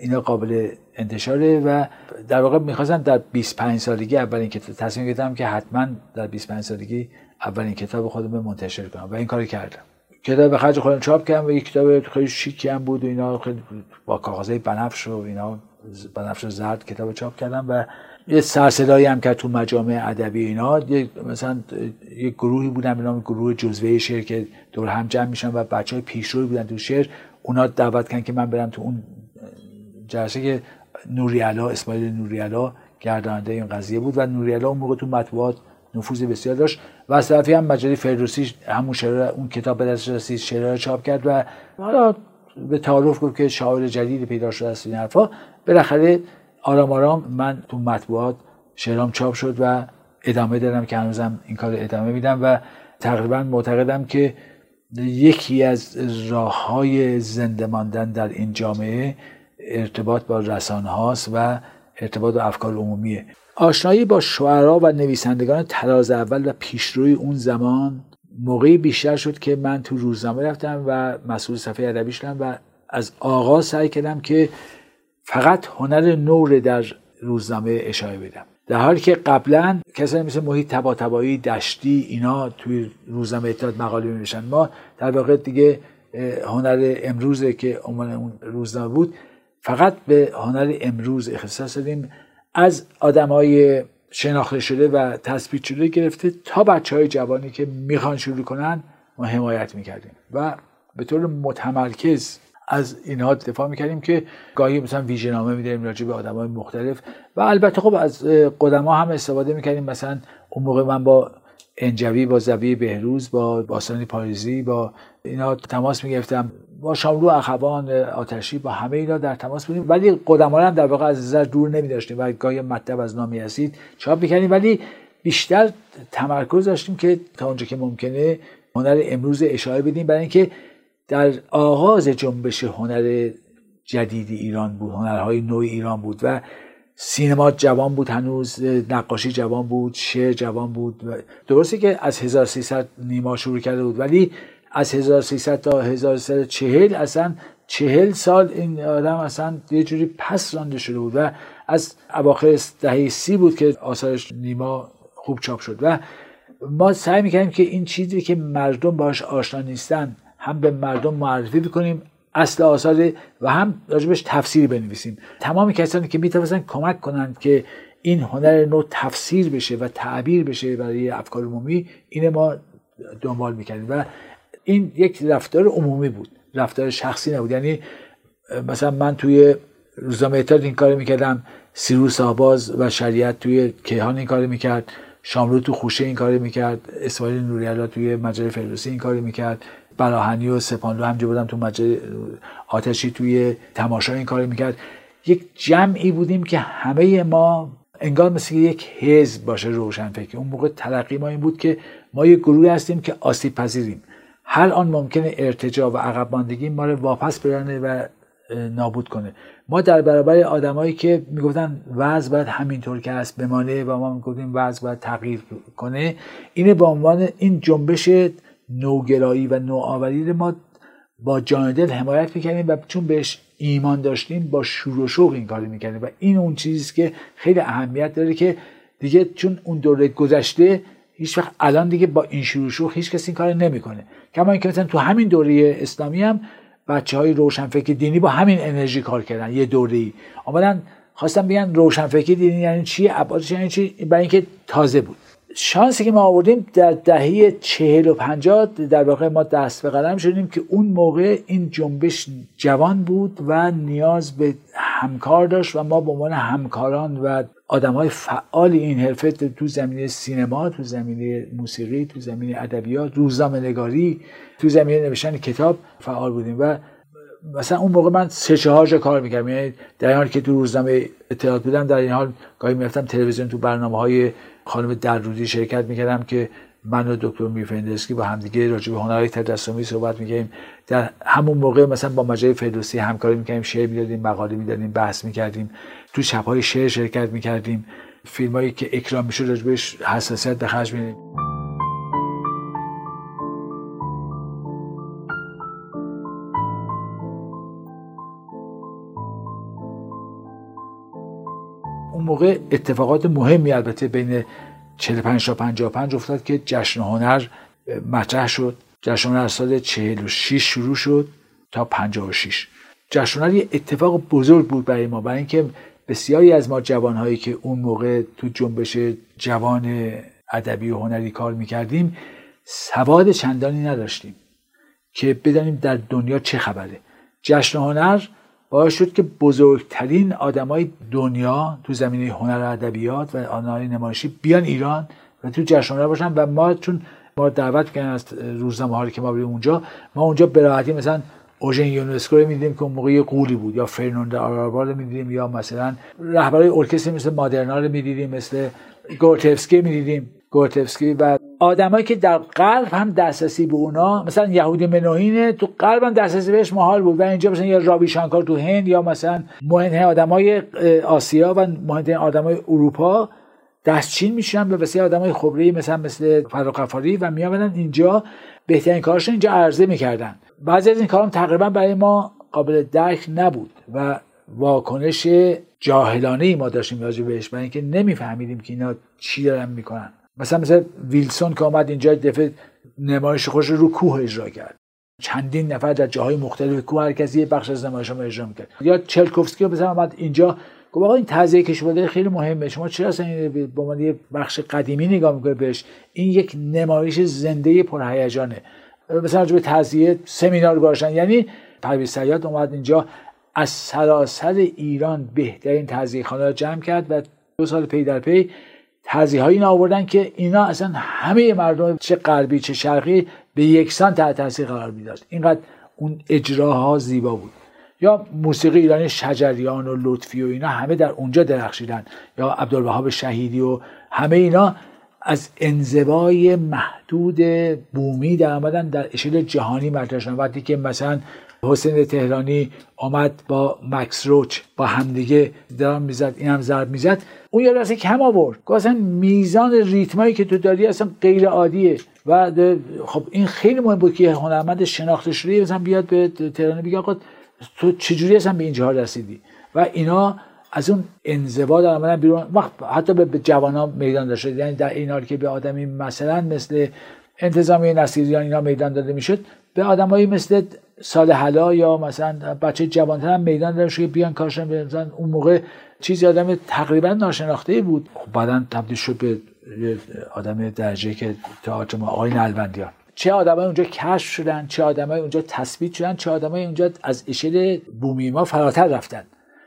اینا قابل انتشاره و در واقع می‌خواستم در 25 سالگی اولین کتاب تصمیم گرفتم که حتما در 25 سالگی اولین کتاب خودم منتشر کنم و این کاری کردم. کتاب به خرج خودم چاپ کردم و یک کتاب خیلی شیکی هم بود و اینا خیلی با کاغذهای بنفش و اینا بنفش زرد کتاب چاپ کردم و یه سرصدایی هم کرد تو مجامع ادبی اینا. مثلا یک گروهی بودن به نام گروه جزوه شعر که دور هم جمع میشن و بچه های پیشروی بودن تو شعر. اونا دعوت کردن که من برم تو اون جلسه که نوریالا اسماعیل نوریالا گرداننده این قضیه بود و نوریالا اون موقع تو مطبوعات نفوذ بسیار داشت. و از طرفی هم مجله فردوسی همون شعر اون کتاب به دست رسید شعر رو چاپ کرد و حالا به تعارف گفت که شاعر جدیدی پیدا شده است این حرفا. بالاخره آرام آرام. من تو مطبوعات شعرام چاپ شد و ادامه دادم که هنوزم این کار ادامه میدم و تقریبا معتقدم که یکی از راه های زنده ماندن در این جامعه ارتباط با رسانه هاست و ارتباط با افکار عمومیه. آشنایی با شعرا و نویسندگان تراز اول و پیشروی اون زمان موقعی بیشتر شد که من تو روزنامه رفتم و مسئول صفحه ادبی شدم و از آغاز سعی کردم که فقط هنر نور در روزنامه اشاره بدم در حالی که قبلا کسانی مثل محیط تبا تبایی دشتی اینا توی روزنامه اتحاد مقاله می ما در واقع دیگه هنر امروزه که اون روزنامه بود فقط به هنر امروز اختصاص دادیم. از های شناخته شده و تثبیت شده گرفته تا بچه های جوانی که می‌خوان شروع کنن ما حمایت می‌کردیم. و به طور متمرکز از اینها دفاع می‌کردیم که گاهی مثلا ویژهنامه میداریم راجع به های مختلف. و البته خب از قدما هم استفاده می‌کردیم. مثلا اون موقع من با انجوی با زوی بهروز با باستانی پاریزی با اینا تماس می‌گرفتم. با شاملو اخوان آتشی با همه اینا در تماس بودیم. ولی قدما هم در واقع از نظر دور نمی داشتیم و گاهی مطلب از نامی هستید چاپ می‌کردیم. ولی بیشتر تمرکز داشتیم که تا اونجا که ممکنه هنر امروز اشاره بدیم. برای اینکه در آغاز جنبش هنر جدید ایران بود هنرهای نوع ایران بود و سینما جوان بود هنوز نقاشی جوان بود شعر جوان بود درسته که از 1300 نیما شروع کرده بود ولی از 1300 تا 1340 اصلا چهل سال این آدم اصلا یه جوری پس رانده شده بود و از اواخر دهه سی بود که آثارش نیما خوب چاپ شد و ما سعی می‌کنیم که این چیزی که مردم باش آشنا نیستن هم به مردم معرفی بکنیم اصل آثار و هم راجبش تفسیری بنویسیم. تمام کسانی که می‌توانند کمک کنند که این هنر نو تفسیر بشه و تعبیر بشه برای افکار عمومی این ما دنبال می‌کردیم و این یک رفتار عمومی بود رفتار شخصی نبود. یعنی مثلا من توی روزنامه اتحاد این کار می‌کردم سیروس آباز و شریعت توی کیهان این کار می‌کرد شاملو تو خوشه این کار می‌کرد اسماعیل نوریالا توی مجله فردوسی این کار می‌کرد. بلاهنی و سپانلو همجا بودم تو مجله آتشی توی تماشا این کار می‌کرد. یک جمعی بودیم که همه ما انگار مثل یک حزب باشه روشن فکر اون موقع تلقی ما این بود که ما یک گروه هستیم که آسیب پذیریم. هر آن ممکنه ارتجا و عقب ماندگی ما رو واپس برانه و نابود کنه. ما در برابر آدمایی که می‌گفتن وضع باید همینطور که هست بمانه و ما می‌گفتیم وضع باید تغییر کنه اینه به عنوان این جنبش نوگرایی و نوآوری ما با جان دل حمایت می‌کردیم و چون بهش ایمان داشتیم با شور و شوق این کاری می‌کردیم و این اون چیزی که خیلی اهمیت داره که دیگه چون اون دوره گذشته هیچ وقت الان دیگه با این شور و شوق هیچ کسی این کار نمی‌کنه. کما اینکه مثلا تو همین دوره اسلامی هم بچه های روشنفکر دینی با همین انرژی کار کردن یه دوره ای آمدن خواستم بگن روشنفکر دینی یعنی چی ابعادش یعنی چی؟ برای اینکه تازه بود. شانسی که ما آوردیم در دهه چهل و پنجاه در واقع ما دست به قلم شدیم که اون موقع این جنبش جوان بود و نیاز به همکار داشت و ما به عنوان همکاران و آدم های فعال این حرفه تو زمینه سینما تو زمینه موسیقی تو زمینه ادبیات روزنامه نگاری تو زمینه نوشتن کتاب فعال بودیم و مثلا اون موقع من سه چهار جا کار می‌کردم. یعنی در این حال که تو روزنامه اطلاعات بودم در این حال گاهی می‌رفتم تلویزیون تو برنامه های خانم درودی شرکت می‌کردم که من و دکتر میفندسکی با همدیگه راجع به هنرهای تجسمی صحبت می‌کردیم. در همون موقع مثلا با مجله فردوسی همکاری می‌کردیم شعر می‌دادیم مقاله می‌دادیم بحث می‌کردیم. تو شبهای شعر شرکت می‌کردیم. فیلمایی که اکرام می‌شد راجبش حساسیت به خرج میدیم موقع اتفاقات مهمی البته بین 45 تا 55 افتاد که جشن هنر مطرح شد. جشن هنر سال 46 شروع شد تا 56 جشن هنر یه اتفاق بزرگ بود برای ما برای اینکه بسیاری از ما جوانهایی که اون موقع تو جنبش جوان ادبی و هنری کار می‌کردیم سواد چندانی نداشتیم که بدانیم در دنیا چه خبره. جشن هنر باعث شد که بزرگترین آدمای دنیا تو زمینه هنر و ادبیات و هنر نمایشی بیان ایران و تو جشن باشن و ما چون ما دعوت کردن از روزنامه ها که ما بریم اونجا ما اونجا به راحتی مثلا اوژن یونسکو رو می‌دیدیم که اون موقع قولی بود یا فرناندو آرابا رو می‌دیدیم یا مثلا رهبرای ارکستر مثل مادرنا رو می‌دیدیم مثل گورتفسکی می‌دیدیم. گورتفسکی و آدمایی که در قلب هم دسترسی به اونا مثلا یهودی منوهینه تو قلب هم دسترسی بهش محال بود. و اینجا مثلا یا رابی شانکار تو هند یا مثلا مهمترین آدمای آسیا و مهمترین آدمای اروپا دستچین میشن به وسیله آدمای خبری مثلا مثل فراقفاری و میآمدن اینجا. بهترین کارشون اینجا عرضه می‌کردن. بعضی از این کارام تقریبا برای ما قابل درک نبود و واکنش جاهلانه ای ما داشتیم راجع بهش برای اینکه نمیفهمیدیم که اینا چی دارن می‌کنن. مثلا مثل ویلسون که آمد اینجا دفعه نمایش خوش رو کوه اجرا کرد. چندین نفر در جاهای مختلف کوه هر کسی یه بخش از نمایش رو اجرا می‌کرد. یا چلکوفسکی مثلا آمد اینجا. گفت آقا این تعزیه کشورده خیلی مهمه. شما چرا اصلا این عنوان یه بخش قدیمی نگاه می‌کنه بهش؟ این یک نمایش زنده پرهیجانه. مثلا به تعزیه سمینار گذاشتن. یعنی پرویز صیاد اومد اینجا از سراسر ایران بهترین تعزیه خوانا را جمع کرد و دو سال پی در پی تعزیه هایی آوردن که اینا اصلا همه مردم چه غربی چه شرقی به یکسان تحت تاثیر قرار می‌داد. اینقدر اون اجراها زیبا بود. یا موسیقی ایرانی شجریان و لطفی و اینا همه در اونجا درخشیدن. یا عبدالوهاب شهیدی و همه اینا از انزوای محدود بومی در آمدن در اشل جهانی مطرح شدن وقتی که مثلا حسین تهرانی آمد با مکس روچ با همدیگه درام می‌زد این هم ضرب می‌زد. اون یه لحظه کم آورد. اصلا میزان ریتمایی که تو داری اصلا غیر عادیه. و خب این خیلی مهم بود که هنرمند شناخته شده مثلا بیاد به تهرانی بگه آقا تو چجوری اصلا به اینجا رسیدی؟ و اینا از اون انزوا در آمدن بیرون. وقت حتی به جوانان میدان داشته یعنی در این که به آدمی مثلا مثل انتظامی نصیریان اینا میدان داده می‌شد به آدمایی مثل سال حلا یا مثلا بچه جوانتر هم میدان داره که بیان کارشن مثلا اون موقع چیزی آدم تقریبا ناشناخته بود. خب بعدا تبدیل شد به آدم درجه که تئاتر ما آقای نلبندیان چه آدمای اونجا کشف شدن چه آدمای اونجا تثبیت شدن چه آدمای اونجا از اشل بومی ما فراتر رفتن.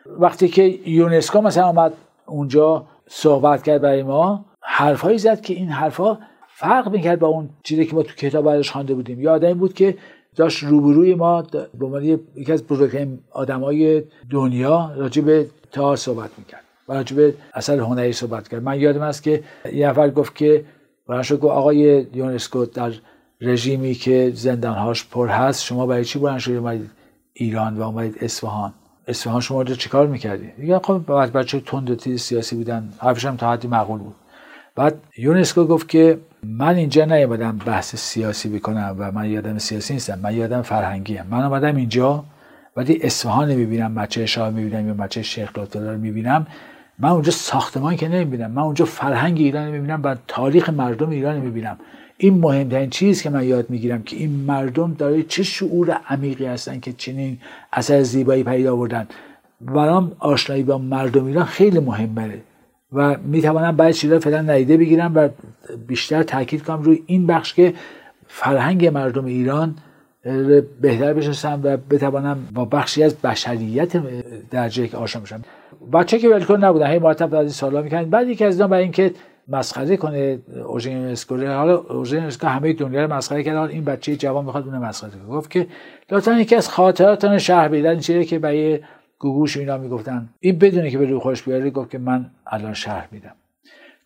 وقتی که یونسکو مثلا آمد اونجا صحبت کرد برای ما حرفهایی زد که این حرفها فرق می‌کرد با اون چیزی که ما تو کتاب ازش خوانده بودیم. یه آدمی بود که داشت روبروی ما به عنوان یکی از بزرگترین آدمای دنیا راجع به تا صحبت می‌کرد و راجع به اثر هنری صحبت کرد. من یادم است که یه نفر گفت که برای گفت آقای یونسکو در رژیمی که زندانهاش پر هست شما برای چی بلند شدید اومدید ایران و اومدید اصفهان. اصفهان شما رو چیکار می‌کردی؟ دیگه خب بچه تند تیز سیاسی بودن. حرفش هم تا حدی معقول بود. بعد یونسکو گفت که من اینجا نیومدم بحث سیاسی بکنم و من یادم سیاسی نیستم من یادم فرهنگی هم. من آمدم اینجا وقتی اصفهان می‌بینم بچه شاه می‌بینم یا بچه شیخ رو می‌بینم من اونجا ساختمان که نمی‌بینم من اونجا فرهنگ ایران می‌بینم و تاریخ مردم ایران می‌بینم. این مهمترین چیز که من یاد می‌گیرم که این مردم داره چه شعور عمیقی هستن که چنین اثر زیبایی پیدا آوردن. برام آشنایی با مردم ایران خیلی مهمه. و می‌توانم بعد چیزا فعلا ندیده بگیرم و بیشتر تاکید کنم روی این بخش که فرهنگ مردم ایران بهتر بشناسم و بتوانم با بخشی از بشریت درجه که آشنا بشم. بچه که ولکن نبودن هی مرتب از این سوالا می‌کنن بعد یکی از اینا برای اینکه مسخره کنه اوژن اسکور حالا اوژن همه دنیا رو مسخره کرد این بچه جوان می‌خواد اون مسخره کنه. گفت که لطفا یکی از خاطراتان شهر بیدن چیه که برای گوگوش اینا می‌گفتن. این بدونه که به رو خوش بیاره گفت که من الان شهر میدم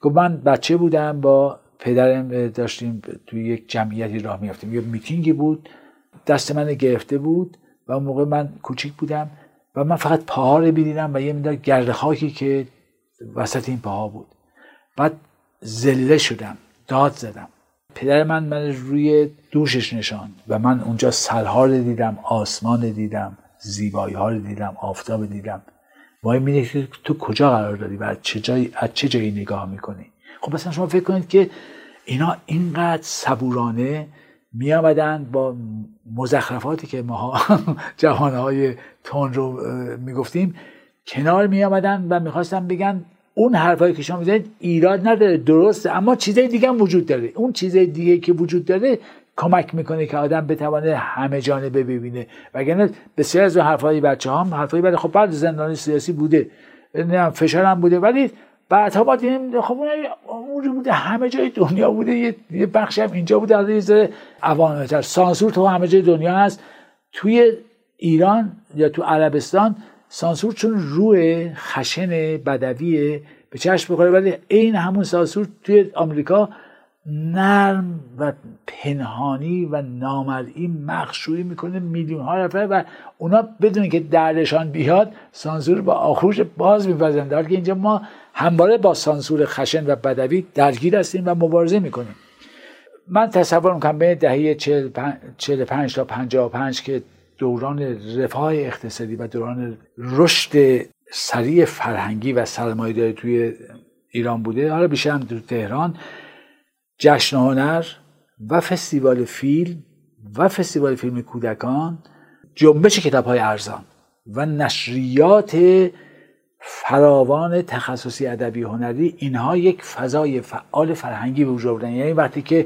گفت من بچه بودم با پدرم داشتیم توی یک جمعیتی راه میافتیم. یه میتینگی بود دست من گرفته بود و اون موقع من کوچیک بودم و من فقط پاها رو می‌دیدم و یه مدار گرد خاکی که وسط این پاها بود. بعد زله شدم داد زدم. پدر من من روی دوشش نشان و من اونجا سلها رو دیدم آسمان دیدم. زیبایی ها رو دیدم آفتاب دیدم. وای میده که تو کجا قرار داری و از چه جایی از چه جایی نگاه می‌کنی؟ خب مثلا شما فکر کنید که اینا اینقدر صبورانه می با مزخرفاتی که ما [LAUGHS] جوانهای تون رو می‌گفتیم کنار می و می‌خواستن بگن اون حرفایی که شما می‌زنید ایراد نداره درسته اما چیزای دیگه هم وجود داره. اون چیزای دیگه که وجود داره کمک می‌کنه که آدم بتونه همه جانبه ببینه. وگرنه بسیار از حرفای بچه هم حرفای بعد خب بعد زندانی سیاسی بوده. نه فشار هم بوده. ولی بعدها با دیدیم خب اون بوده همه جای دنیا بوده. یه بخشی هم اینجا بوده. از یه ذره سانسور تو همه جای دنیا هست. توی ایران یا تو عربستان سانسور چون روی خشن بدویه به چشم بخوره ولی این همون سانسور توی آمریکا نرم و پنهانی و نامرئی مخشویی می‌کنه میلیون ها نفر و اونا بدون که دردشان بیاد سانسور با آخوش باز میپزن در که اینجا ما همواره با سانسور خشن و بدوی درگیر هستیم و مبارزه می‌کنیم. من تصور می‌کنم بین دهه 45 تا 55 که دوران رفاه اقتصادی و دوران رشد سریع فرهنگی و سرمایه‌داری توی ایران بوده حالا بیشتر هم تو تهران جشن هنر و فستیوال فیلم و فستیوال فیلم کودکان جنبش کتاب های ارزان و نشریات فراوان تخصصی ادبی هنری اینها یک فضای فعال فرهنگی به وجود بودن یعنی وقتی که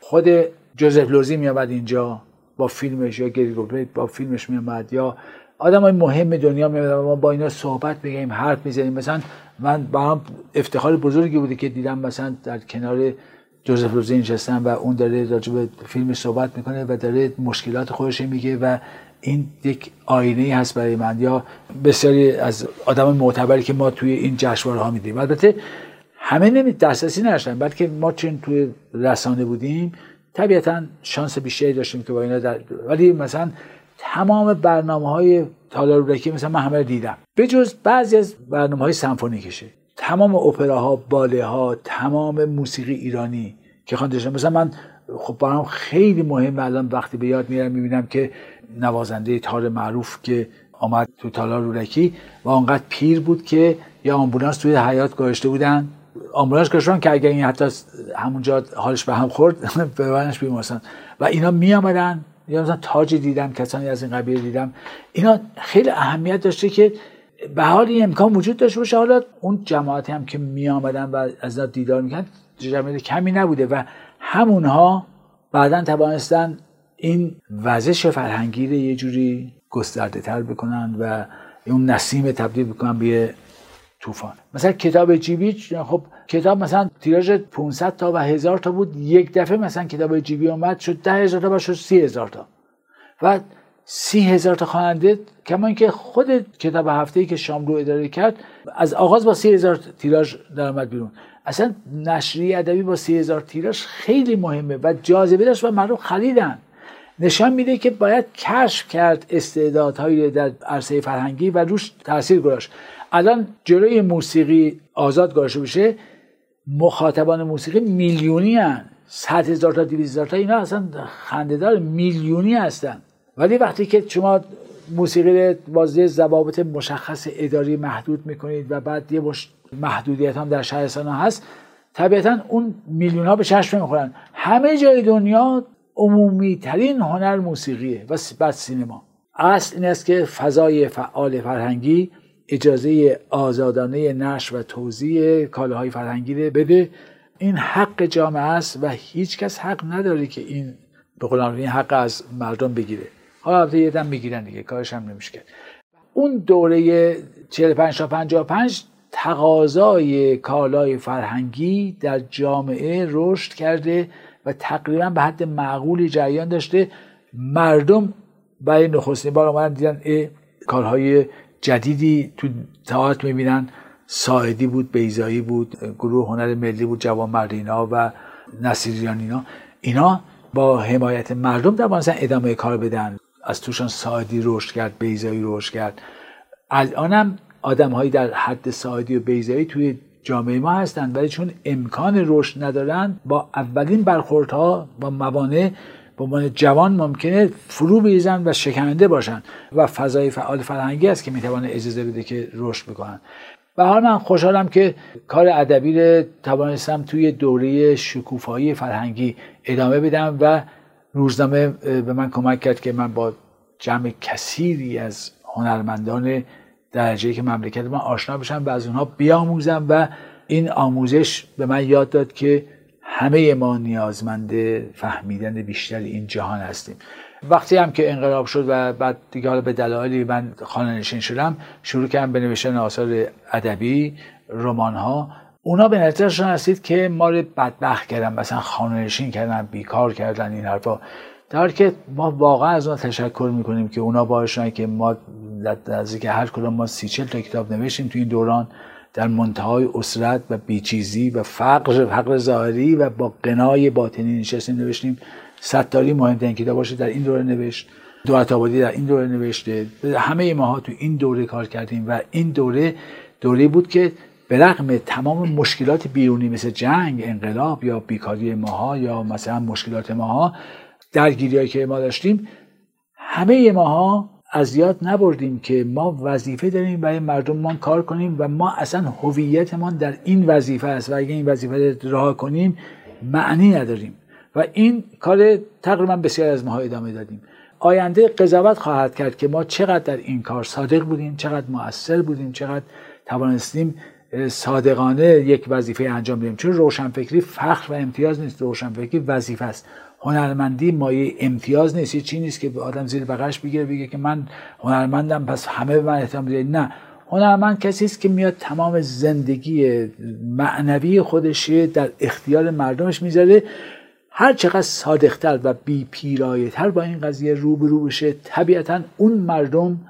خود جوزف لوزی میآمد اینجا با فیلمش یا گری با فیلمش میآمد یا آدم های مهم دنیا میآمد ما با اینا صحبت بگیم حرف می‌زنیم مثلا من برام افتخار بزرگی بوده که دیدم مثلا در کنار جوزف روزی نشستن و اون داره راجع به فیلم صحبت می‌کنه و داره مشکلات خودش میگه و این یک آینه هست برای من. یا بسیاری از آدم معتبری که ما توی این جشنواره ها میدیم. البته همه نمی دسترسی نداشتن بلکه ما چون توی رسانه بودیم طبیعتا شانس بیشتری داشتیم که با اینا در... ولی مثلا تمام برنامه های تالارورکی مثلا من همه دیدم. به جز بعضی از برنامه های سمفونیکشه. تمام اپراها باله ها تمام موسیقی ایرانی که خوانده مثلا من خب برام خیلی مهم الان وقتی به یاد میارم می‌بینم که نوازنده تار معروف که آمد تو تالار رورکی و آنقدر پیر بود که یا آمبولانس توی حیات گذاشته بودن. آمبولانس گذاشتن که اگر این حتی همونجا حالش به هم خورد [LAUGHS] ببرنش بیمارستان. و اینا می آمدن یا مثلا تاجی دیدم کسانی از این قبیل دیدم. اینا خیلی اهمیت داشته که به حال این امکان وجود داشته باشه. حالا اون جماعتی هم که می آمدن و از دیدار می‌کنن جمعیت کمی نبوده و همونها بعدا توانستن این وزش فرهنگی رو یه جوری گسترده تر بکنن و اون نسیم تبدیل بکنن به طوفان. مثلا کتاب جیبی خب کتاب مثلا تیراژ 500 تا و هزار تا بود یک دفعه مثلا کتاب جیبی اومد شد ده هزار تا و شد سی هزار تا. و سی هزار تا خواننده کما اینکه خود کتاب هفته ای که شاملو اداره کرد از آغاز با سی هزار تیراژ درآمد بیرون. اصلا نشریه ادبی با سی هزار تیراژ خیلی مهمه و جاذبه داشت و مردم خریدن. نشان میده که باید کشف کرد استعدادهایی در عرصه فرهنگی و روش تاثیر گذاشت. الان جلوی موسیقی آزاد گذاشته بشه مخاطبان موسیقی میلیونی هن هزار تا دویست هزار تا اینا اصلا خندهدار میلیونی هستن. ولی وقتی که شما موسیقی بازی ضوابط مشخص اداری محدود می‌کنید و بعد یه محدودیت هم در شهرستان هست طبیعتا اون میلیون ها به چشم می‌خورن. همه جای دنیا عمومی ترین هنر موسیقیه و بعد سینما. اصل این است که فضای فعال فرهنگی اجازه آزادانه نشر و توزیع کالاهای فرهنگی رو بده. این حق جامعه است و هیچکس حق نداره که این به قول این حق از مردم بگیره. حالا البته یه دم می‌گیرن دیگه کارش هم نمیشه کرد. اون دوره 45 تا 55 تقاضای کالای فرهنگی در جامعه رشد کرده و تقریبا به حد معقولی جریان داشته. مردم برای نخستین بار آمدن دیدن ای کارهای جدیدی تو تئاتر می‌بینن. ساعدی بود بیزایی بود گروه هنر ملی بود جوان مردینا و نصیریان اینا. اینا با حمایت مردم توانستن ادامه کار بدن. از توشان ساعدی رشد کرد بیزایی رشد کرد. الانم آدم هایی در حد ساعدی و بیزایی توی جامعه ما هستند ولی چون امکان رشد ندارن با اولین برخوردها با موانع به عنوان جوان ممکنه فرو بریزن و شکننده باشن و فضای فعال فرهنگی است که می‌توانه اجازه بده که رشد بکنن. و حال من خوشحالم که کار ادبی رو توانستم توی دوره شکوفایی فرهنگی ادامه بدم و روزنامه به من کمک کرد که من با جمع کثیری از هنرمندان درجه که مملکت من آشنا بشم و از اونها بیاموزم و این آموزش به من یاد داد که همه ما نیازمند فهمیدن بیشتر این جهان هستیم. وقتی هم که انقلاب شد و بعد دیگه حالا به دلایلی من خانه نشین شدم شروع کردم به نوشتن آثار ادبی رمان ها اونا به نتیجه رسید که ما رو بدبخت کردن مثلا خانه نشین کردن بیکار کردن این حرفا. در که ما واقعا از اون تشکر می‌کنیم که اونا باعث که ما که هر کدوم ما سی تا کتاب نوشتیم تو این دوران در منتهای اسرت و بیچیزی و فقر فقر ظاهری و با قنای باطنی نشستیم نوشتیم. ستاری کتاب باشه در این دوره نوشت. دولت آبادی در این دوره نوشته. همه ماها تو این دوره کار کردیم و این دوره دوره بود که به رغم تمام مشکلات بیرونی مثل جنگ انقلاب یا بیکاری ماها یا مثلا مشکلات ماها درگیری که ما داشتیم همه ماها از یاد نبردیم که ما وظیفه داریم برای مردممان کار کنیم و ما اصلا هویتمان در این وظیفه است و اگه این وظیفه راه کنیم معنی نداریم. و این کار تقریبا بسیار از ماها ادامه دادیم. آینده قضاوت خواهد کرد که ما چقدر در این کار صادق بودیم چقدر مؤثر بودیم چقدر توانستیم صادقانه یک وظیفه انجام بدیم. چون روشنفکری فخر و امتیاز نیست. روشنفکری وظیفه است. هنرمندی مایه امتیاز نیست. چی نیست که آدم زیر بغلش بگیره بگه که من هنرمندم پس همه به من احترام نه. هنرمند کسی است که میاد تمام زندگی معنوی خودش در اختیار مردمش می‌ذاره. هر چقدر صادقتر و بی پیرایتر با این قضیه روبرو بشه طبیعتا اون مردم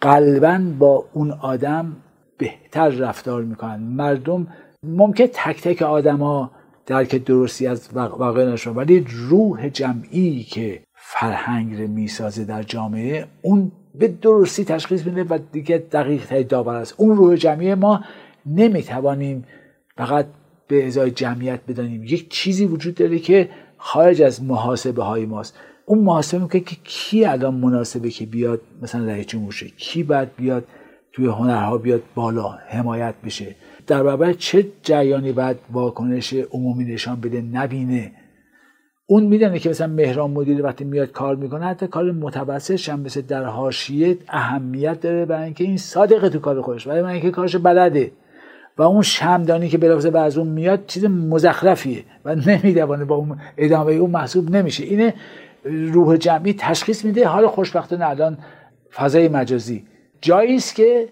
قلبا با اون آدم بهتر رفتار می‌کنن. مردم ممکن تک تک آدما درک درستی از واقع نشون ولی روح جمعی که فرهنگ رو می‌سازه در جامعه اون به درستی تشخیص میده و دیگه دقیق تایی داور است. اون روح جمعی ما نمی‌توانیم فقط به ازای جمعیت بدانیم. یک چیزی وجود داره که خارج از محاسبه های ماست. اون محاسبه می‌کنه که کی الان مناسبه که بیاد مثلا رئیس جمهور کی باید بیاد توی هنرها بیاد بالا حمایت بشه. در برابر چه جریانی باید واکنش عمومی نشان بده نبینه. اون می‌دونه که مثلا مهران مدیر وقتی میاد کار می‌کنه حتی کار متوسط هم مثل در حاشیه اهمیت داره برای اینکه این صادقه تو کار خودش برای من اینکه کارش بلده. و اون شمدانی که بلافاصله از اون میاد چیز مزخرفیه و نمی‌دونه با اون ادامه اون محسوب نمیشه. اینه روح جمعی تشخیص میده حال خوشبختانه الان فضای مجازی. جایی است که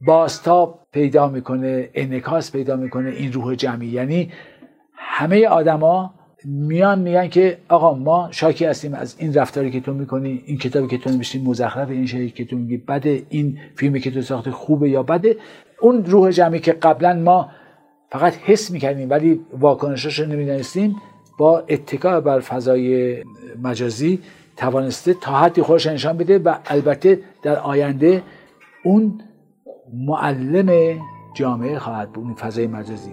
باستاب پیدا می‌کنه انکاس پیدا می‌کنه این روح جمعی. یعنی همه آدما میان میگن که آقا ما شاکی هستیم از این رفتاری که تو می‌کنی این کتابی که تو نوشتی مزخرف این شیء که تو میگی بده این فیلمی که تو ساخته خوبه یا بده. اون روح جمعی که قبلا ما فقط حس می‌کردیم ولی واکنشاش رو نمی‌دانستیم با اتکا بر فضای مجازی توانسته تا حدی خودش نشان بده و البته در آینده اون معلم جامعه خواهد بود این فضای مجازی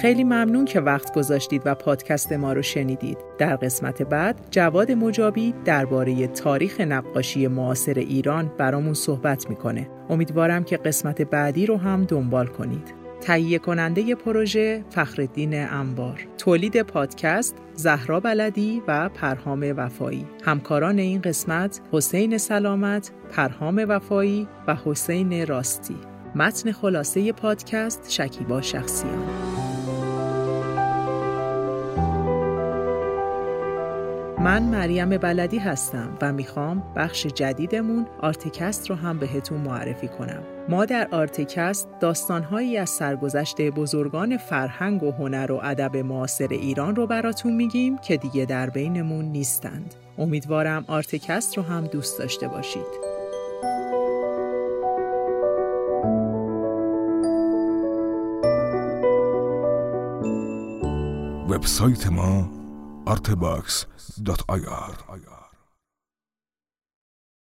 خیلی ممنون که وقت گذاشتید و پادکست ما رو شنیدید. در قسمت بعد جواد مجابی درباره تاریخ نقاشی معاصر ایران برامون صحبت می‌کنه. امیدوارم که قسمت بعدی رو هم دنبال کنید. تهیه کننده پروژه فخردین انبار تولید پادکست زهرا بلدی و پرهام وفایی. همکاران این قسمت حسین سلامت پرهام وفایی و حسین راستی. متن خلاصه پادکست شکیبا شخصیان. من مریم بلدی هستم و می‌خوام بخش جدیدمون آرتکست رو هم بهتون معرفی کنم. ما در آرتکست داستانهایی از سرگذشت بزرگان فرهنگ و هنر و ادب معاصر ایران رو براتون میگیم که دیگه در بینمون نیستند. امیدوارم آرتکست رو هم دوست داشته باشید. وبسایت ما artbox.ir